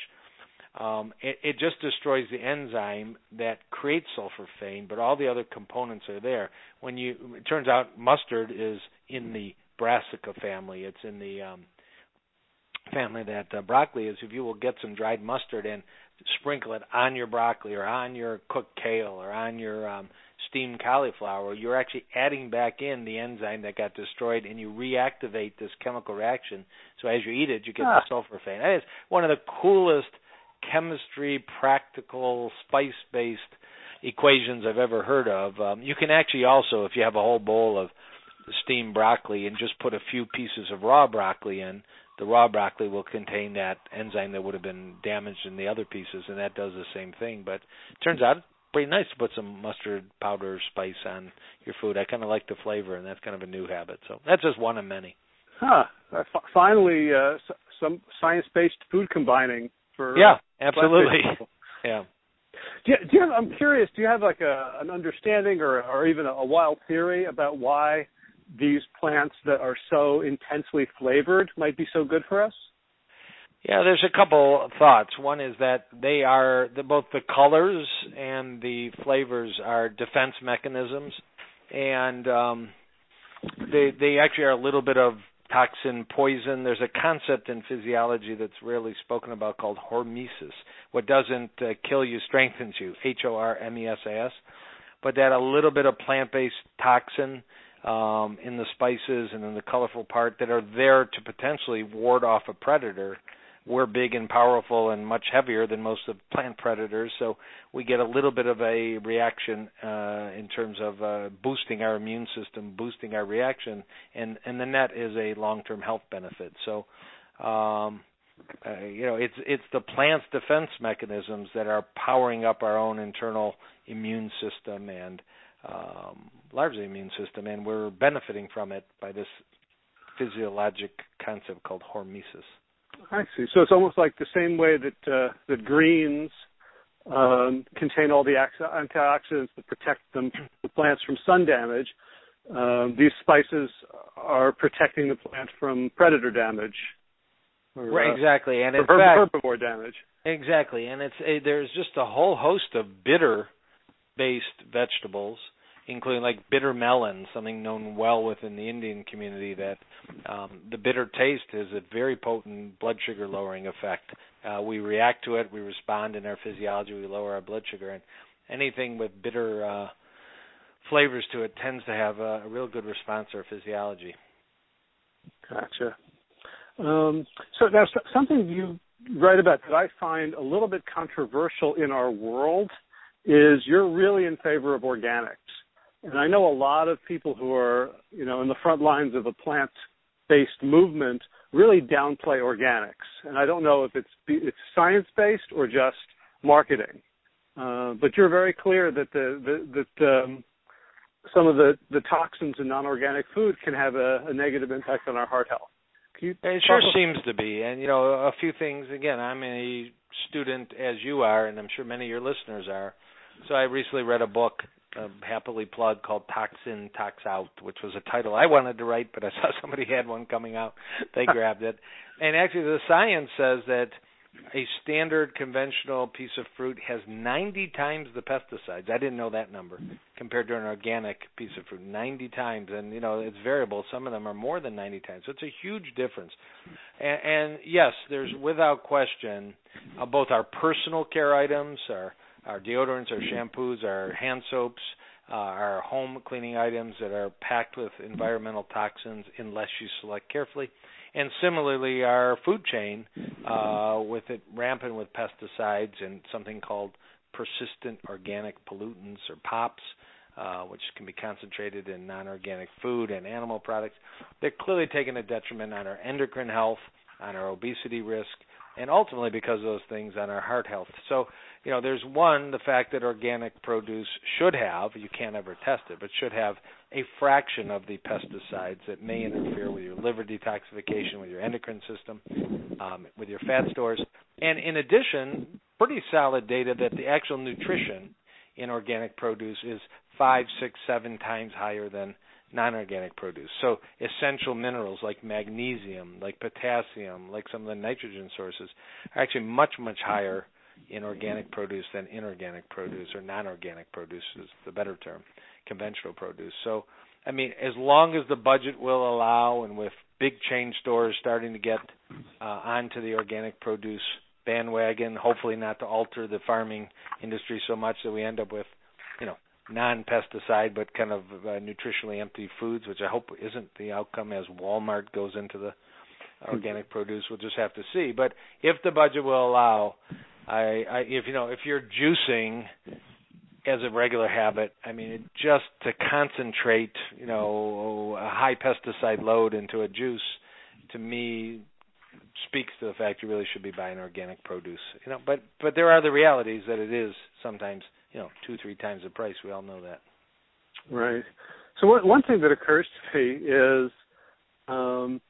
Um, it, it just destroys the enzyme that creates sulforaphane, but all the other components are there. When you, it turns out mustard is in the brassica family. It's in the um, family that uh, broccoli is. If you will get some dried mustard and sprinkle it on your broccoli or on your cooked kale or on your um, steamed cauliflower, you're actually adding back in the enzyme that got destroyed, and you reactivate this chemical reaction. So as you eat it, you get ah. the sulforaphane. That is one of the coolest chemistry, practical, spice-based equations I've ever heard of. Um, you can actually also, if you have a whole bowl of steamed broccoli and just put a few pieces of raw broccoli in, the raw broccoli will contain that enzyme that would have been damaged in the other pieces, and that does the same thing. But it turns out pretty nice to put some mustard powder spice on your food. I kind of like the flavor, and that's kind of a new habit. So that's just one of many. Huh. Uh, f- finally, uh, some science-based food combining for yeah, uh, absolutely, yeah. Do you, do you have, I'm curious. Do you have like a an understanding or or even a, a wild theory about why these plants that are so intensely flavored might be so good for us? Yeah, there's a couple thoughts. One is that they are the, both the colors and the flavors are defense mechanisms, and um, they they actually are a little bit of toxin poison. There's a concept in physiology that's rarely spoken about called hormesis. What doesn't uh, kill you strengthens you. H O R M E S A S. But that a little bit of plant-based toxin um, in the spices and in the colorful part that are there to potentially ward off a predator we're big and powerful and much heavier than most of plant predators, so we get a little bit of a reaction uh, in terms of uh, boosting our immune system, boosting our reaction, and and the net is a long-term health benefit. So, um, uh, you know, it's it's the plant's defense mechanisms that are powering up our own internal immune system and um, largely immune system, and we're benefiting from it by this physiologic concept called hormesis. I see. So it's almost like the same way that uh, that greens um, contain all the antioxidants that protect them, the plants from sun damage. Um, these spices are protecting the plant from predator damage. Or, right, uh, exactly, and in herb- fact, herbivore damage. Exactly, and it's a, there's just a whole host of bitter-based vegetables including like bitter melon, something known well within the Indian community that um, the bitter taste is a very potent blood sugar lowering effect. Uh, we react to it, we respond in our physiology, we lower our blood sugar, and anything with bitter uh, flavors to it tends to have a, a real good response to our physiology. Gotcha. Um, so now something you write about that I find a little bit controversial in our world is you're really in favor of organics. And I know a lot of people who are, you know, in the front lines of a plant-based movement really downplay organics. And I don't know if it's it's science-based or just marketing. Uh, but you're very clear that the, the that um, some of the, the toxins in non-organic food can have a, a negative impact on our heart health. it sure seems to be, and you know, a few things. Again, I'm a student as you are, and I'm sure many of your listeners are. So I recently read a book uh, happily plugged called Toxin Toxout, which was a title I wanted to write, but I saw somebody had one coming out. They grabbed it. And actually, the science says that a standard conventional piece of fruit has 90 times the pesticides. I didn't know that number compared to an organic piece of fruit. 90 times, and you know it's variable. Some of them are more than 90 times. So it's a huge difference. And, and yes, there's without question uh, both our personal care items, our our deodorants, our shampoos, our hand soaps, uh, our home cleaning items that are packed with environmental toxins unless you select carefully. And similarly, our food chain, uh, with it rampant with pesticides and something called persistent organic pollutants or POPs, uh, which can be concentrated in non-organic food and animal products, they're clearly taking a detriment on our endocrine health, on our obesity risk, and ultimately because of those things on our heart health. So, you know, there's one the fact that organic produce should have, you can't ever test it, but should have a fraction of the pesticides that may interfere with your liver detoxification, with your endocrine system, um, with your fat stores, and in addition, pretty solid data that the actual nutrition in organic produce is five, six, seven times higher than non-organic produce. So essential minerals like magnesium, like potassium, like some of the nitrogen sources are actually much much higher in organic produce than inorganic produce or non-organic produce is the better term, conventional produce. So I mean, as long as the budget will allow, and with big chain stores starting to get uh, onto the organic produce bandwagon, hopefully not to alter the farming industry so much that we end up with, you know, non-pesticide but kind of uh, nutritionally empty foods, which I hope isn't the outcome as Walmart goes into the organic produce. We'll just have to see. But if the budget will allow, I, I if you know if you're juicing as a regular habit, I mean it, just to concentrate, you know, a high pesticide load into a juice, to me speaks to the fact you really should be buying organic produce. You know, but but there are the realities that it is sometimes you know two three times the price. We all know that. Right. So what, one thing that occurs to me is um,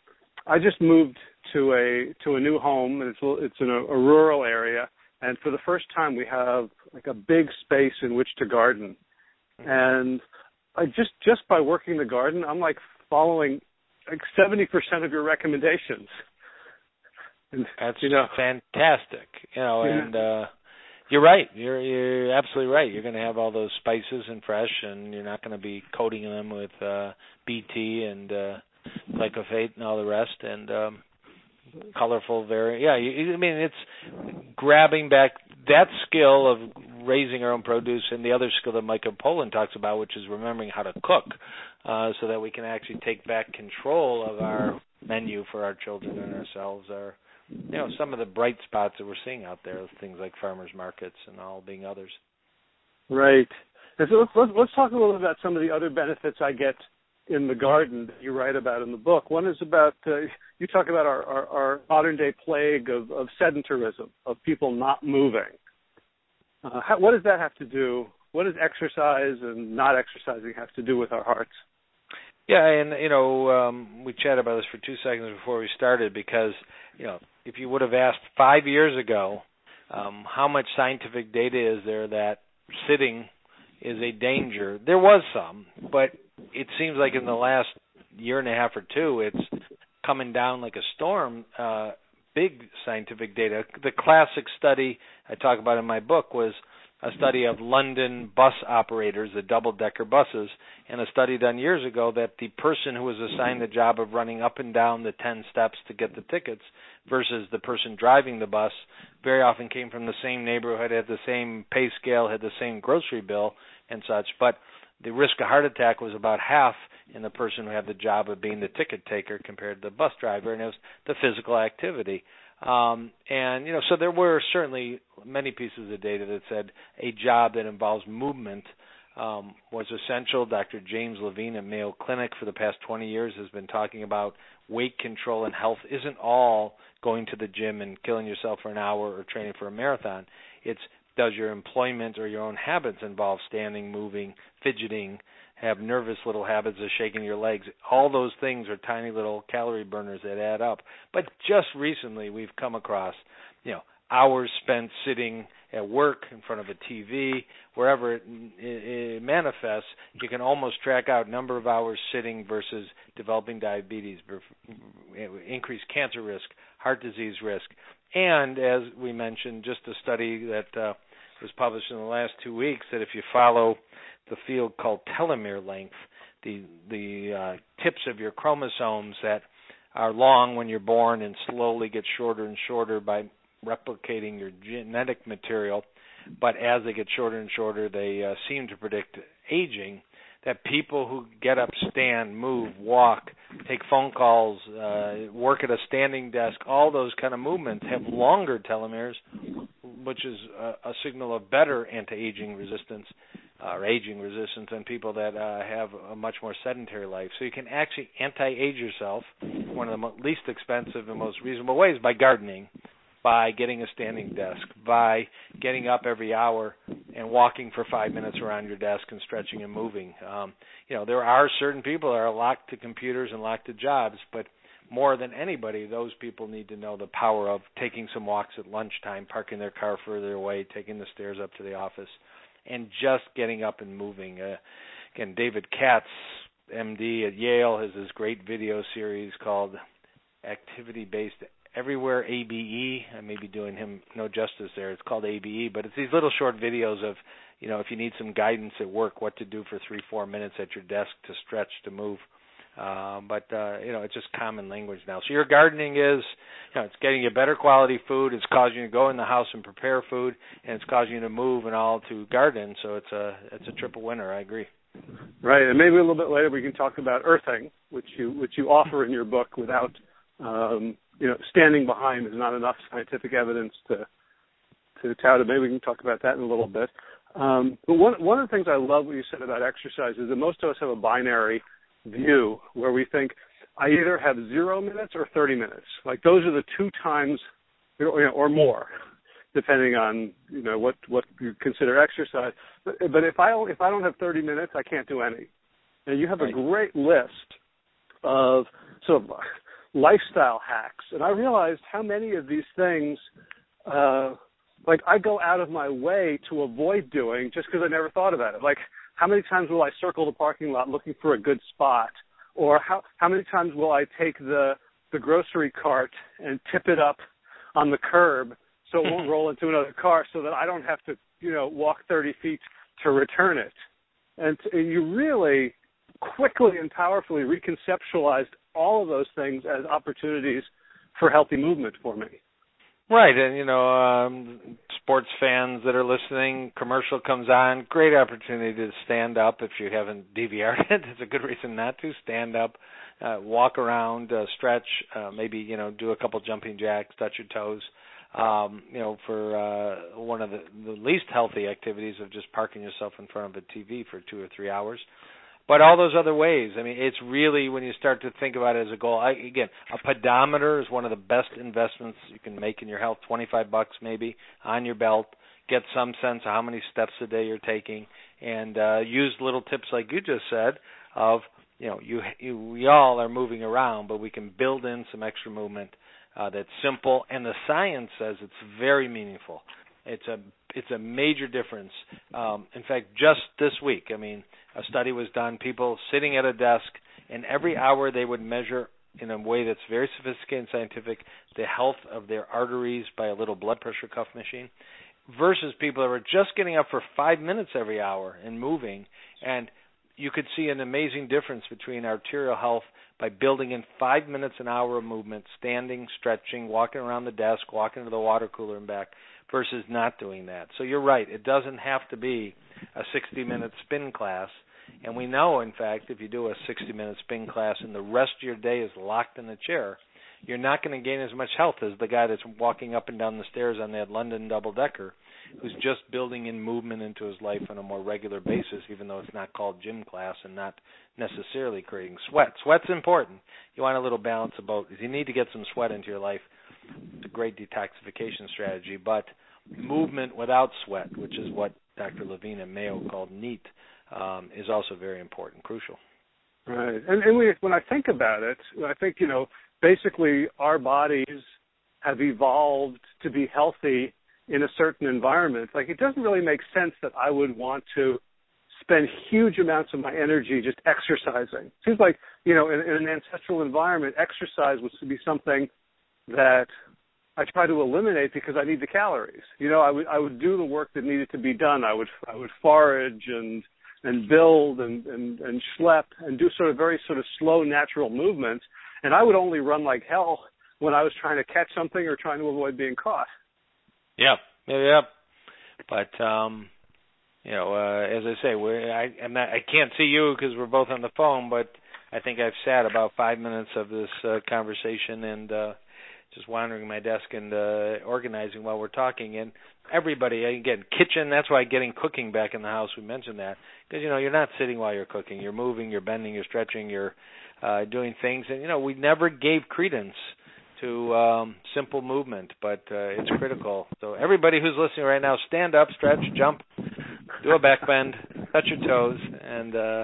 I just moved to a to a new home, and it's it's in a, a rural area, and for the first time we have like a big space in which to garden, mm-hmm. and I just just by working the garden, I'm like following like seventy percent of your recommendations. And, That's you know, fantastic. You know, yeah. and uh you're right. You're you're absolutely right. You're going to have all those spices and fresh, and you're not going to be coating them with uh, BT and uh, glyphosate and all the rest, and um, colorful. Very yeah. You, I mean, it's grabbing back that skill of raising our own produce, and the other skill that Michael Pollan talks about, which is remembering how to cook, uh, so that we can actually take back control of our menu for our children and ourselves. are you know some of the bright spots that we're seeing out there, things like farmers markets and all being others. Right. And so let's, let's, talk a little bit about some of the other benefits I get in the garden that you write about in the book. One is about uh, you talk about our, our, our modern day plague of, of sedentarism, of people not moving. Uh, how, what does that have to do? What does exercise and not exercising have to do with our hearts? Yeah, and you know, um, we chatted about this for two seconds before we started because you know, if you would have asked five years ago, um, how much scientific data is there that sitting is a danger? There was some, but it seems like in the last year and a half or two, it's coming down like a storm. Uh, big scientific data. The classic study I talk about in my book was a study of London bus operators, the double decker buses, and a study done years ago that the person who was assigned the job of running up and down the 10 steps to get the tickets versus the person driving the bus very often came from the same neighborhood, had the same pay scale, had the same grocery bill and such, but the risk of heart attack was about half in the person who had the job of being the ticket taker compared to the bus driver, and it was the physical activity. Um, and you know, so there were certainly many pieces of data that said a job that involves movement um, was essential. Dr. James Levine at Mayo Clinic for the past 20 years has been talking about weight control and health isn't all going to the gym and killing yourself for an hour or training for a marathon. It's does your employment or your own habits involve standing, moving, fidgeting, have nervous little habits of shaking your legs. All those things are tiny little calorie burners that add up. But just recently, we've come across, you know, hours spent sitting at work in front of a TV, wherever it, it, it manifests. You can almost track out number of hours sitting versus developing diabetes, increased cancer risk, heart disease risk, and as we mentioned, just a study that uh, was published in the last two weeks that if you follow the field called telomere length, the the uh, tips of your chromosomes that are long when you're born and slowly get shorter and shorter by replicating your genetic material, but as they get shorter and shorter, they uh, seem to predict aging. That people who get up, stand, move, walk, take phone calls, uh, work at a standing desk, all those kind of movements have longer telomeres, which is a, a signal of better anti-aging resistance uh, or aging resistance than people that uh, have a much more sedentary life. So you can actually anti-age yourself one of the least expensive and most reasonable ways by gardening, by getting a standing desk, by getting up every hour and walking for five minutes around your desk and stretching and moving. Um, you know, there are certain people that are locked to computers and locked to jobs, but more than anybody, those people need to know the power of taking some walks at lunchtime, parking their car further away, taking the stairs up to the office, and just getting up and moving. Uh, again, David Katz, MD at Yale, has this great video series called Activity Based Everywhere ABE. I may be doing him no justice there. It's called ABE, but it's these little short videos of, you know, if you need some guidance at work, what to do for three, four minutes at your desk to stretch, to move. Uh, but uh, you know, it's just common language now. So your gardening is, you know, it's getting you better quality food. It's causing you to go in the house and prepare food, and it's causing you to move and all to garden. So it's a it's a triple winner. I agree. Right, and maybe a little bit later we can talk about earthing, which you which you offer in your book without, um, you know, standing behind. There's not enough scientific evidence to to tout it. Maybe we can talk about that in a little bit. Um, but one one of the things I love what you said about exercise is that most of us have a binary view where we think I either have zero minutes or 30 minutes. Like those are the two times, or more, depending on you know what what you consider exercise. But, but if I if I don't have 30 minutes, I can't do any. And you have right. a great list of sort of lifestyle hacks, and I realized how many of these things. Uh, like I go out of my way to avoid doing just because I never thought about it. Like how many times will I circle the parking lot looking for a good spot? Or how how many times will I take the the grocery cart and tip it up on the curb so it won't roll into another car so that I don't have to, you know, walk 30 feet to return it. And, and you really quickly and powerfully reconceptualized all of those things as opportunities for healthy movement for me. Right, and you know, um sports fans that are listening, commercial comes on, great opportunity to stand up if you haven't DVR'd it. It's a good reason not to stand up, uh walk around, uh stretch, uh maybe, you know, do a couple jumping jacks, touch your toes. Um, you know, for uh one of the, the least healthy activities of just parking yourself in front of a TV for 2 or 3 hours but all those other ways. I mean, it's really when you start to think about it as a goal. I, again, a pedometer is one of the best investments you can make in your health. Twenty-five bucks maybe on your belt. Get some sense of how many steps a day you're taking, and uh, use little tips like you just said of you know you, you we all are moving around, but we can build in some extra movement uh, that's simple, and the science says it's very meaningful. It's a it's a major difference. Um, in fact, just this week, I mean, a study was done. People sitting at a desk, and every hour they would measure in a way that's very sophisticated and scientific the health of their arteries by a little blood pressure cuff machine, versus people that were just getting up for five minutes every hour and moving, and you could see an amazing difference between arterial health by building in five minutes an hour of movement, standing, stretching, walking around the desk, walking to the water cooler and back versus not doing that. So you're right. It doesn't have to be a 60 minute spin class. And we know, in fact, if you do a 60 minute spin class and the rest of your day is locked in the chair, you're not going to gain as much health as the guy that's walking up and down the stairs on that London double decker who's just building in movement into his life on a more regular basis, even though it's not called gym class and not necessarily creating sweat. Sweat's important. You want a little balance about you need to get some sweat into your life a great detoxification strategy, but movement without sweat, which is what Dr. Levine and Mayo called NEAT, um, is also very important, crucial. Right, and, and we, when I think about it, I think you know basically our bodies have evolved to be healthy in a certain environment. Like it doesn't really make sense that I would want to spend huge amounts of my energy just exercising. Seems like you know in, in an ancestral environment, exercise was to be something that I try to eliminate because I need the calories. You know, I would I would do the work that needed to be done. I would I would forage and and build and and and schlep and do sort of very sort of slow natural movements. And I would only run like hell when I was trying to catch something or trying to avoid being caught. Yep, yeah, yep. But um, you know, uh, as I say, we're I I'm not I can't see you because we're both on the phone, but I think I've sat about five minutes of this uh, conversation and. uh just wandering my desk and uh organizing while we're talking and everybody again kitchen that's why getting cooking back in the house we mentioned that because you know you're not sitting while you're cooking you're moving you're bending you're stretching you're uh doing things and you know we never gave credence to um, simple movement, but uh, it's critical. So everybody who's listening right now, stand up, stretch, jump, do a back bend, touch your toes, and uh,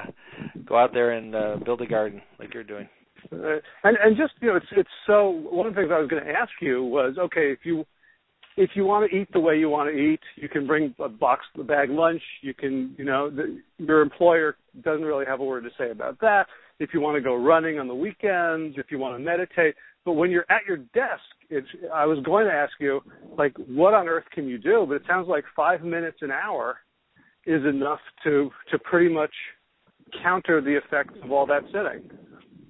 go out there and uh, build a garden like you're doing. Uh, and and just you know, it's it's so. One of the things I was going to ask you was, okay, if you if you want to eat the way you want to eat, you can bring a box, a bag lunch. You can, you know, the, your employer doesn't really have a word to say about that. If you want to go running on the weekends, if you want to meditate, but when you're at your desk, it's, I was going to ask you, like, what on earth can you do? But it sounds like five minutes an hour is enough to to pretty much counter the effects of all that sitting.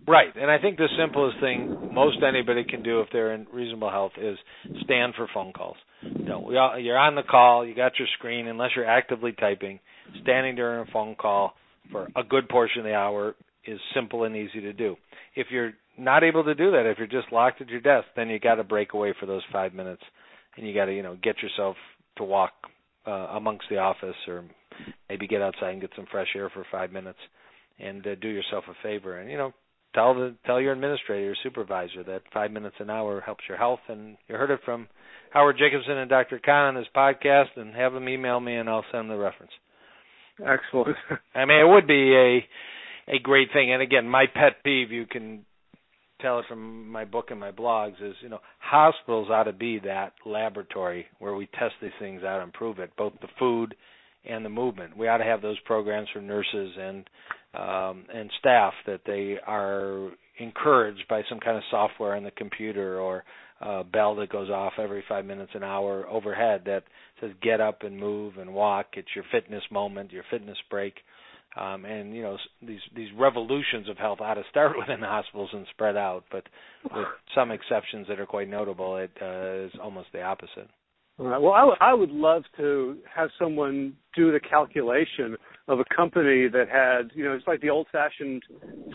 Right, and I think the simplest thing most anybody can do if they're in reasonable health is stand for phone calls. You know, you're on the call, you got your screen, unless you're actively typing. Standing during a phone call for a good portion of the hour is simple and easy to do. If you're not able to do that, if you're just locked at your desk, then you got to break away for those five minutes, and you got to you know get yourself to walk uh, amongst the office, or maybe get outside and get some fresh air for five minutes, and uh, do yourself a favor. And you know, tell the tell your administrator, your supervisor, that five minutes an hour helps your health. And you heard it from Howard Jacobson and Dr. Kahn on his podcast, and have them email me, and I'll send them the reference. Excellent. I mean, it would be a a great thing. And again, my pet peeve, you can tell it from my book and my blogs, is you know hospitals ought to be that laboratory where we test these things out and prove it, both the food and the movement. We ought to have those programs for nurses and um, and staff that they are encouraged by some kind of software on the computer or a bell that goes off every five minutes an hour overhead that says get up and move and walk. It's your fitness moment, your fitness break. Um, and you know these these revolutions of health ought to start within the hospitals and spread out, but with some exceptions that are quite notable, it uh, is almost the opposite. All right. Well, I, w- I would love to have someone do the calculation of a company that had, you know, it's like the old-fashioned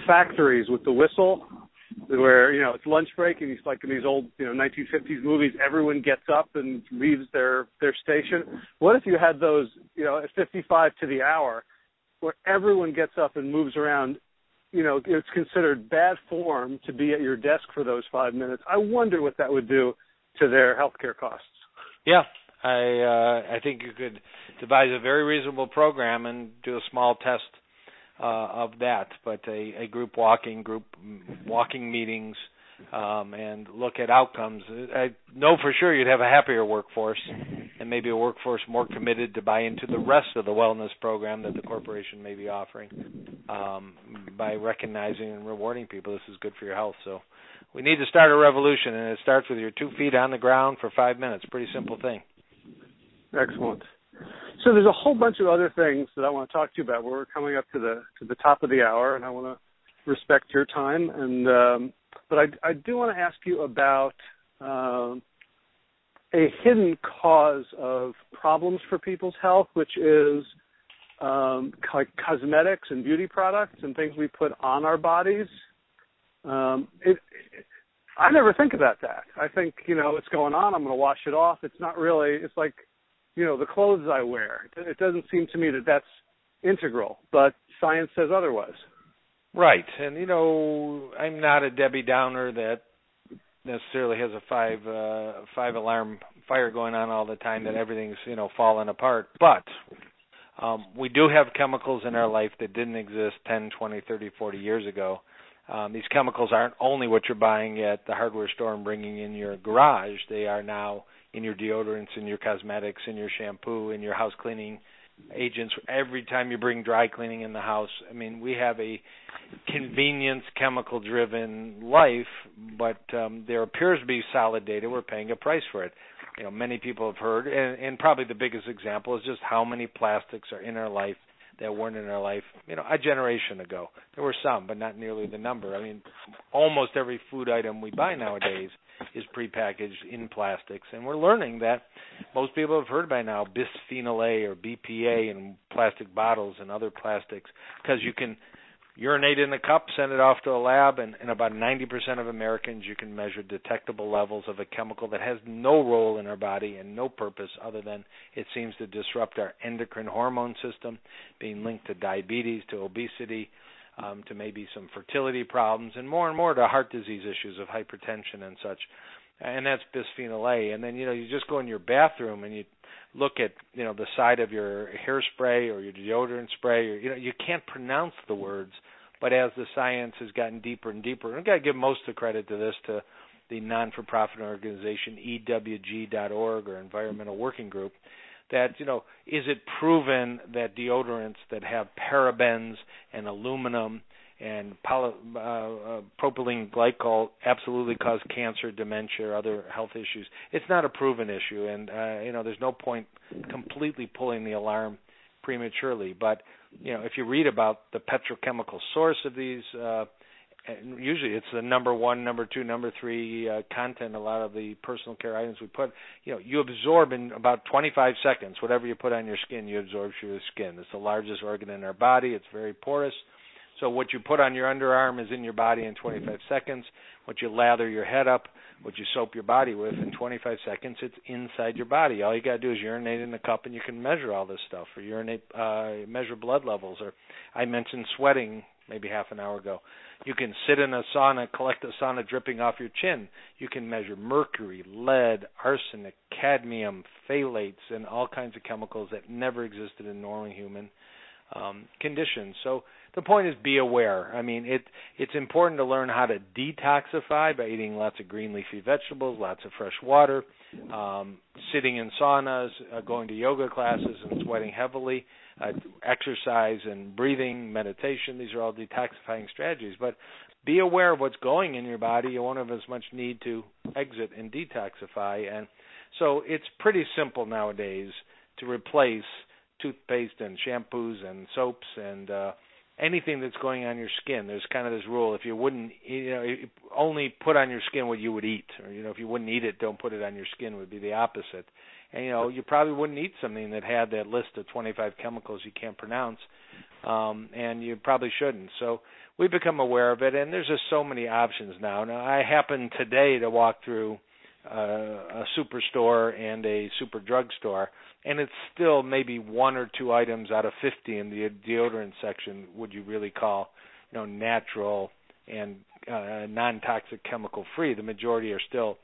factories with the whistle, where you know it's lunch break and it's like in these old, you know, 1950s movies, everyone gets up and leaves their their station. What if you had those, you know, at 55 to the hour, where everyone gets up and moves around? You know, it's considered bad form to be at your desk for those five minutes. I wonder what that would do to their healthcare costs. Yeah, I uh, I think you could devise a very reasonable program and do a small test uh, of that. But a, a group walking, group walking meetings, um, and look at outcomes. I know for sure you'd have a happier workforce, and maybe a workforce more committed to buy into the rest of the wellness program that the corporation may be offering um, by recognizing and rewarding people. This is good for your health. So we need to start a revolution, and it starts with your two feet on the ground for five minutes. Pretty simple thing. Excellent. So there's a whole bunch of other things that I want to talk to you about. We're coming up to the to the top of the hour, and I want to respect your time. And um, but I, I do want to ask you about um, a hidden cause of problems for people's health, which is um, like cosmetics and beauty products and things we put on our bodies. Um, it, it, I never think about that. I think you know what's going on. I'm going to wash it off. It's not really. It's like you know the clothes I wear. It doesn't seem to me that that's integral, but science says otherwise. Right, and you know I'm not a Debbie Downer that necessarily has a five uh, five alarm fire going on all the time that everything's you know falling apart, but um, we do have chemicals in our life that didn't exist 10, 20, 30, 40 years ago um, these chemicals aren't only what you're buying at the hardware store and bringing in your garage. They are now in your deodorants, in your cosmetics, in your shampoo, in your house cleaning agents. Every time you bring dry cleaning in the house, I mean, we have a convenience chemical driven life, but um, there appears to be solid data. We're paying a price for it. You know, many people have heard, and, and probably the biggest example is just how many plastics are in our life that weren't in our life, you know, a generation ago. There were some, but not nearly the number. I mean, almost every food item we buy nowadays is prepackaged in plastics, and we're learning that most people have heard by now bisphenol A or BPA in plastic bottles and other plastics because you can urinate in a cup, send it off to a lab, and in about 90% of Americans, you can measure detectable levels of a chemical that has no role in our body and no purpose other than it seems to disrupt our endocrine hormone system, being linked to diabetes, to obesity, um, to maybe some fertility problems, and more and more to heart disease issues of hypertension and such. And that's bisphenol A. And then you know you just go in your bathroom and you look at you know the side of your hairspray or your deodorant spray, or you know you can't pronounce the words. But as the science has gotten deeper and deeper, and I've got to give most of the credit to this to the non-for-profit organization EWG.org or Environmental Working Group, that you know is it proven that deodorants that have parabens and aluminum and poly, uh, uh, propylene glycol absolutely cause cancer, dementia, other health issues. It's not a proven issue, and uh, you know there's no point completely pulling the alarm prematurely. But you know if you read about the petrochemical source of these uh, and usually it's the number one, number two, number three uh, content. A lot of the personal care items we put, you know, you absorb in about 25 seconds. Whatever you put on your skin, you absorb through the skin. It's the largest organ in our body. It's very porous. So what you put on your underarm is in your body in 25 seconds. What you lather your head up, what you soap your body with in 25 seconds, it's inside your body. All you got to do is urinate in a cup, and you can measure all this stuff, or urinate, uh, measure blood levels. Or I mentioned sweating maybe half an hour ago. You can sit in a sauna, collect the sauna dripping off your chin. You can measure mercury, lead, arsenic, cadmium, phthalates, and all kinds of chemicals that never existed in normal human um, conditions. So the point is be aware. I mean, it it's important to learn how to detoxify by eating lots of green leafy vegetables, lots of fresh water, um, sitting in saunas, uh, going to yoga classes, and sweating heavily uh, exercise and breathing, meditation. These are all detoxifying strategies. But be aware of what's going in your body. You won't have as much need to exit and detoxify. And so it's pretty simple nowadays to replace toothpaste and shampoos and soaps and uh, anything that's going on your skin. There's kind of this rule: if you wouldn't, you know, only put on your skin what you would eat, or you know, if you wouldn't eat it, don't put it on your skin. Would be the opposite and you know you probably wouldn't eat something that had that list of 25 chemicals you can't pronounce um and you probably shouldn't so we become aware of it and there's just so many options now now i happen today to walk through a superstore and a super drugstore and it's still maybe one or two items out of 50 in the deodorant section would you really call you know natural and uh, non-toxic chemical free the majority are still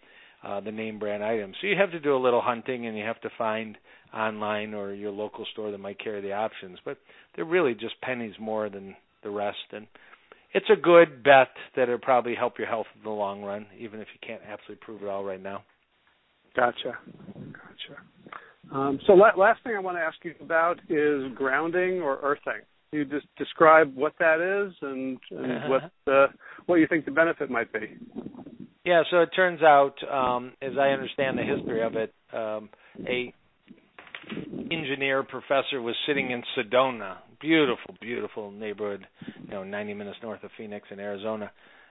uh, the name brand items. So you have to do a little hunting and you have to find online or your local store that might carry the options. But they're really just pennies more than the rest. And it's a good bet that it'll probably help your health in the long run, even if you can't absolutely prove it all right now. Gotcha. Gotcha. Um, so la- last thing I want to ask you about is grounding or earthing. Can You just describe what that is and, and what uh, what you think the benefit might be. Yeah, so it turns out, um, as I understand the history of it, um, a engineer professor was sitting in Sedona, beautiful, beautiful neighborhood, you know, 90 minutes north of Phoenix in Arizona,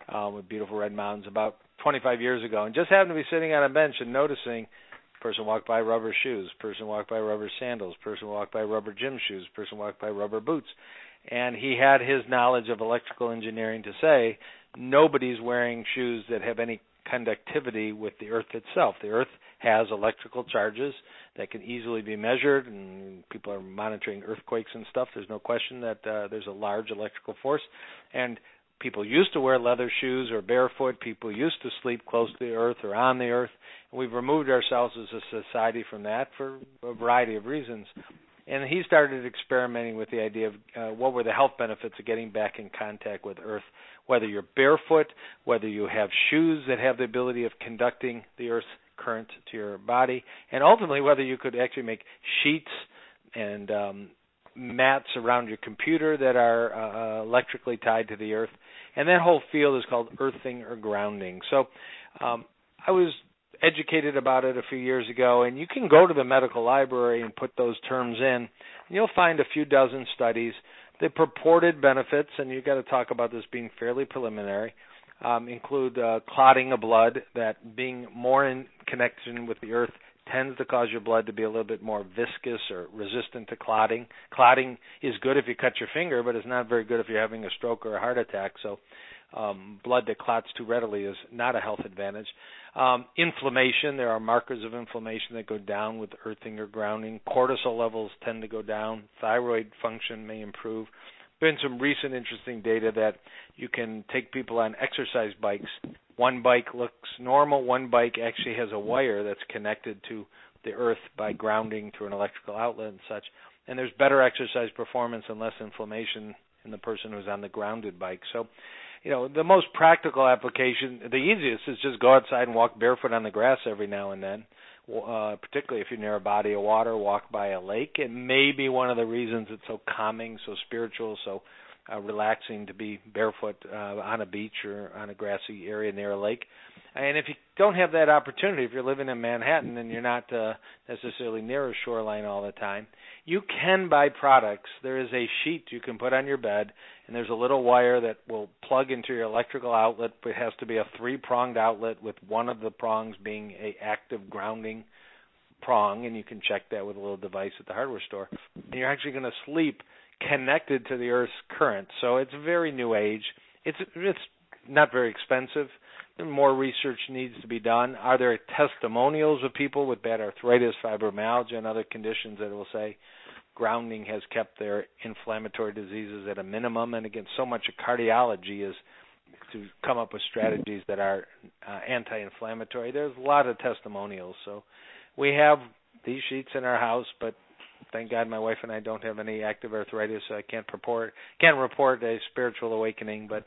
uh, with beautiful red mountains, about 25 years ago, and just happened to be sitting on a bench and noticing person walked by rubber shoes, person walked by rubber sandals, person walked by rubber gym shoes, person walked by rubber boots. And he had his knowledge of electrical engineering to say nobody's wearing shoes that have any conductivity with the earth itself. The earth has electrical charges that can easily be measured and people are monitoring earthquakes and stuff. There's no question that uh, there's a large electrical force and people used to wear leather shoes or barefoot. People used to sleep close to the earth or on the earth. And we've removed ourselves as a society from that for a variety of reasons and he started experimenting with the idea of uh, what were the health benefits of getting back in contact with earth whether you're barefoot whether you have shoes that have the ability of conducting the earth's current to your body. And ultimately whether you could actually make sheets and um, mats around your computer that are uh, uh electrically tied to the earth. And that whole field is called earthing or grounding. So um, i was educated about it a few years ago, and you can go to the medical library and put those terms in, and you'll find a few dozen studies. The purported benefits, and you've got to talk about this being fairly preliminary, um, include uh, clotting of blood, that being more in connection with the earth tends to cause your blood to be a little bit more viscous or resistant to clotting. Clotting is good if you cut your finger, but it's not very good if you're having a stroke or a heart attack. So, um, blood that clots too readily is not a health advantage. Um, inflammation, there are markers of inflammation that go down with earthing or grounding. Cortisol levels tend to go down. Thyroid function may improve. Been some recent interesting data that you can take people on exercise bikes. One bike looks normal, one bike actually has a wire that's connected to the earth by grounding through an electrical outlet and such. And there's better exercise performance and less inflammation in the person who's on the grounded bike. So, you know, the most practical application, the easiest is just go outside and walk barefoot on the grass every now and then. Uh, particularly if you're near a body of water, walk by a lake. It may be one of the reasons it's so calming, so spiritual, so uh, relaxing to be barefoot uh, on a beach or on a grassy area near a lake. And if you don't have that opportunity, if you're living in Manhattan and you're not uh, necessarily near a shoreline all the time, you can buy products. There is a sheet you can put on your bed, and there's a little wire that will plug into your electrical outlet. But it has to be a three-pronged outlet with one of the prongs being a active grounding prong, and you can check that with a little device at the hardware store. And you're actually going to sleep connected to the Earth's current. So it's very new age. It's it's not very expensive. More research needs to be done. Are there testimonials of people with bad arthritis, fibromyalgia, and other conditions that will say grounding has kept their inflammatory diseases at a minimum? And again, so much of cardiology is to come up with strategies that are uh, anti-inflammatory. There's a lot of testimonials. So we have these sheets in our house, but thank God my wife and I don't have any active arthritis, so I can't report can't report a spiritual awakening. But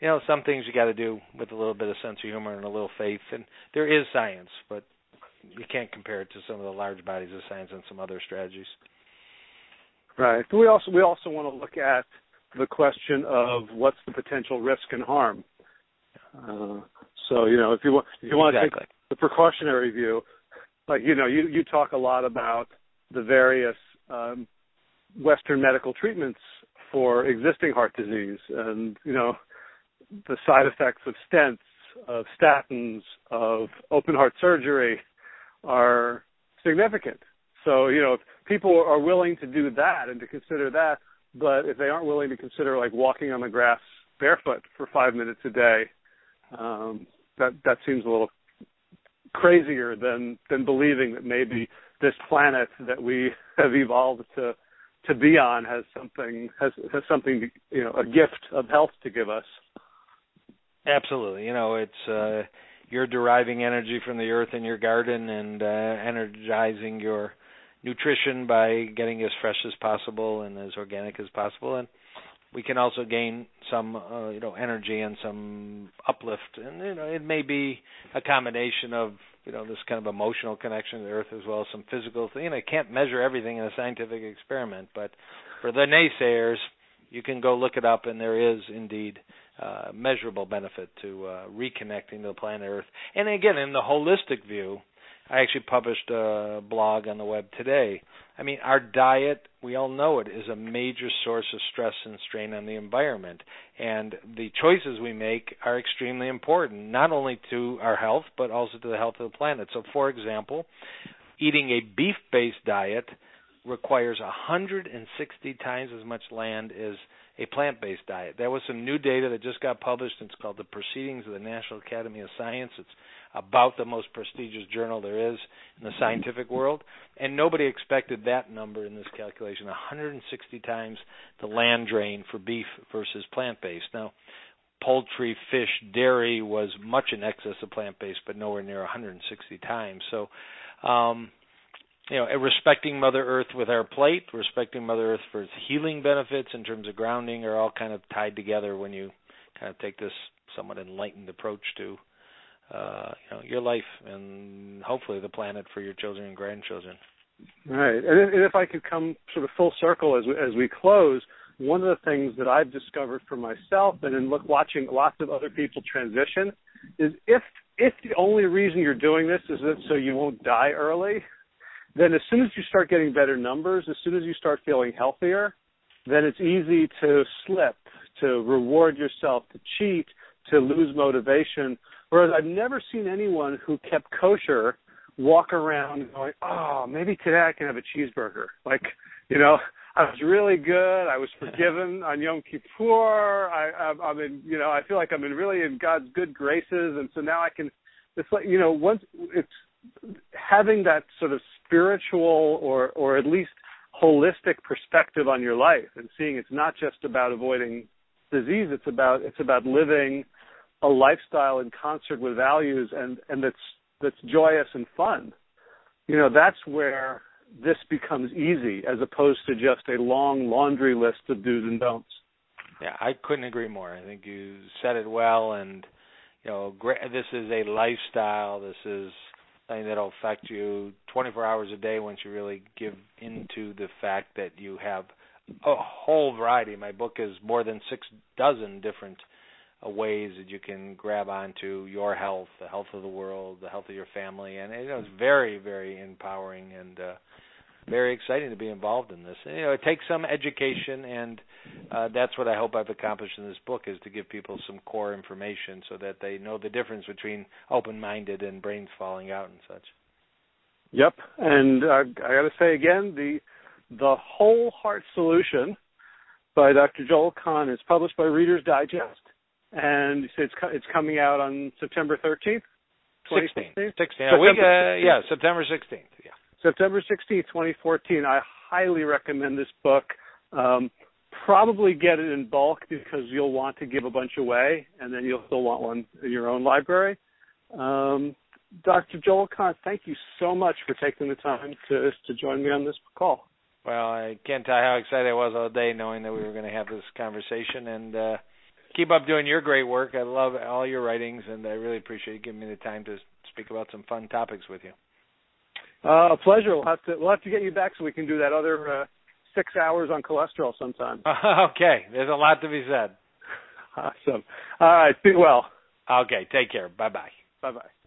you know, some things you got to do with a little bit of sense of humor and a little faith. And there is science, but you can't compare it to some of the large bodies of science and some other strategies. Right. We also we also want to look at the question of what's the potential risk and harm. Uh, so you know, if you want if you want exactly. to take the precautionary view, like you know, you you talk a lot about the various um, Western medical treatments for existing heart disease, and you know, the side effects of stents, of statins, of open heart surgery are significant. So, you know, people are willing to do that and to consider that, but if they aren't willing to consider like walking on the grass barefoot for five minutes a day, um, that that seems a little crazier than than believing that maybe this planet that we have evolved to to be on has something has has something you know a gift of health to give us. Absolutely. You know, it's uh you're deriving energy from the earth in your garden and uh energizing your nutrition by getting as fresh as possible and as organic as possible. And we can also gain some uh, you know energy and some uplift. And you know it may be a combination of you know this kind of emotional connection to the earth as well as some physical thing. You know, can't measure everything in a scientific experiment but for the naysayers you can go look it up and there is indeed uh, measurable benefit to uh, reconnecting to the planet Earth. And again, in the holistic view, I actually published a blog on the web today. I mean, our diet, we all know it, is a major source of stress and strain on the environment. And the choices we make are extremely important, not only to our health, but also to the health of the planet. So, for example, eating a beef based diet requires 160 times as much land as a plant-based diet. There was some new data that just got published. It's called the Proceedings of the National Academy of Science. It's about the most prestigious journal there is in the scientific world, and nobody expected that number in this calculation. 160 times the land drain for beef versus plant-based. Now, poultry, fish, dairy was much in excess of plant-based, but nowhere near 160 times. So, um, you know, respecting Mother Earth with our plate, respecting Mother Earth for its healing benefits in terms of grounding are all kind of tied together when you kind of take this somewhat enlightened approach to uh, you know your life and hopefully the planet for your children and grandchildren. Right, and if I could come sort of full circle as we, as we close, one of the things that I've discovered for myself, and in look watching lots of other people transition, is if if the only reason you're doing this is that so you won't die early, then as soon as you start getting better numbers, as soon as you start feeling healthier, then it's easy to slip, to reward yourself, to cheat, to lose motivation. Whereas I've never seen anyone who kept kosher walk around going, "Oh, maybe today I can have a cheeseburger." Like, you know, I was really good. I was forgiven on Yom Kippur. I, I, I'm in, you know, I feel like I'm in really in God's good graces, and so now I can. It's like, you know, once it's having that sort of spiritual or or at least holistic perspective on your life and seeing it's not just about avoiding disease it's about it's about living a lifestyle in concert with values and and that's that's joyous and fun. You know that's where this becomes easy as opposed to just a long laundry list of do's and don'ts. Yeah i couldn't agree more. I think you said it well and you know this is a lifestyle. This is something that'll affect you 24 hours a day once you really give into the fact that you have a whole variety. My book is more than six dozen different ways that you can grab onto your health, the health of the world, the health of your family, and know, it's very, very empowering and uh, very exciting to be involved in this. And, you know, it takes some education, and uh, that's what I hope I've accomplished in this book is to give people some core information so that they know the difference between open-minded and brains falling out and such. Yep, and uh, I got to say again, the the Whole Heart Solution by Dr. Joel Kahn is published by Reader's Digest, and it's it's coming out on September 13th. 16th. 16th. we, uh, yeah, September 16th. Yeah. September 16th, 2014. I highly recommend this book. Um, probably get it in bulk because you'll want to give a bunch away, and then you'll still want one in your own library. Um, Dr. Joel Kahn, thank you so much for taking the time to to join me on this call. Well, I can't tell you how excited I was all day knowing that we were going to have this conversation and uh keep up doing your great work. I love all your writings and I really appreciate you giving me the time to speak about some fun topics with you. Uh, a pleasure. We'll have to we'll have to get you back so we can do that other uh, six hours on cholesterol sometime. okay, there's a lot to be said. Awesome. All right. Be well. Okay. Take care. Bye bye. Bye bye.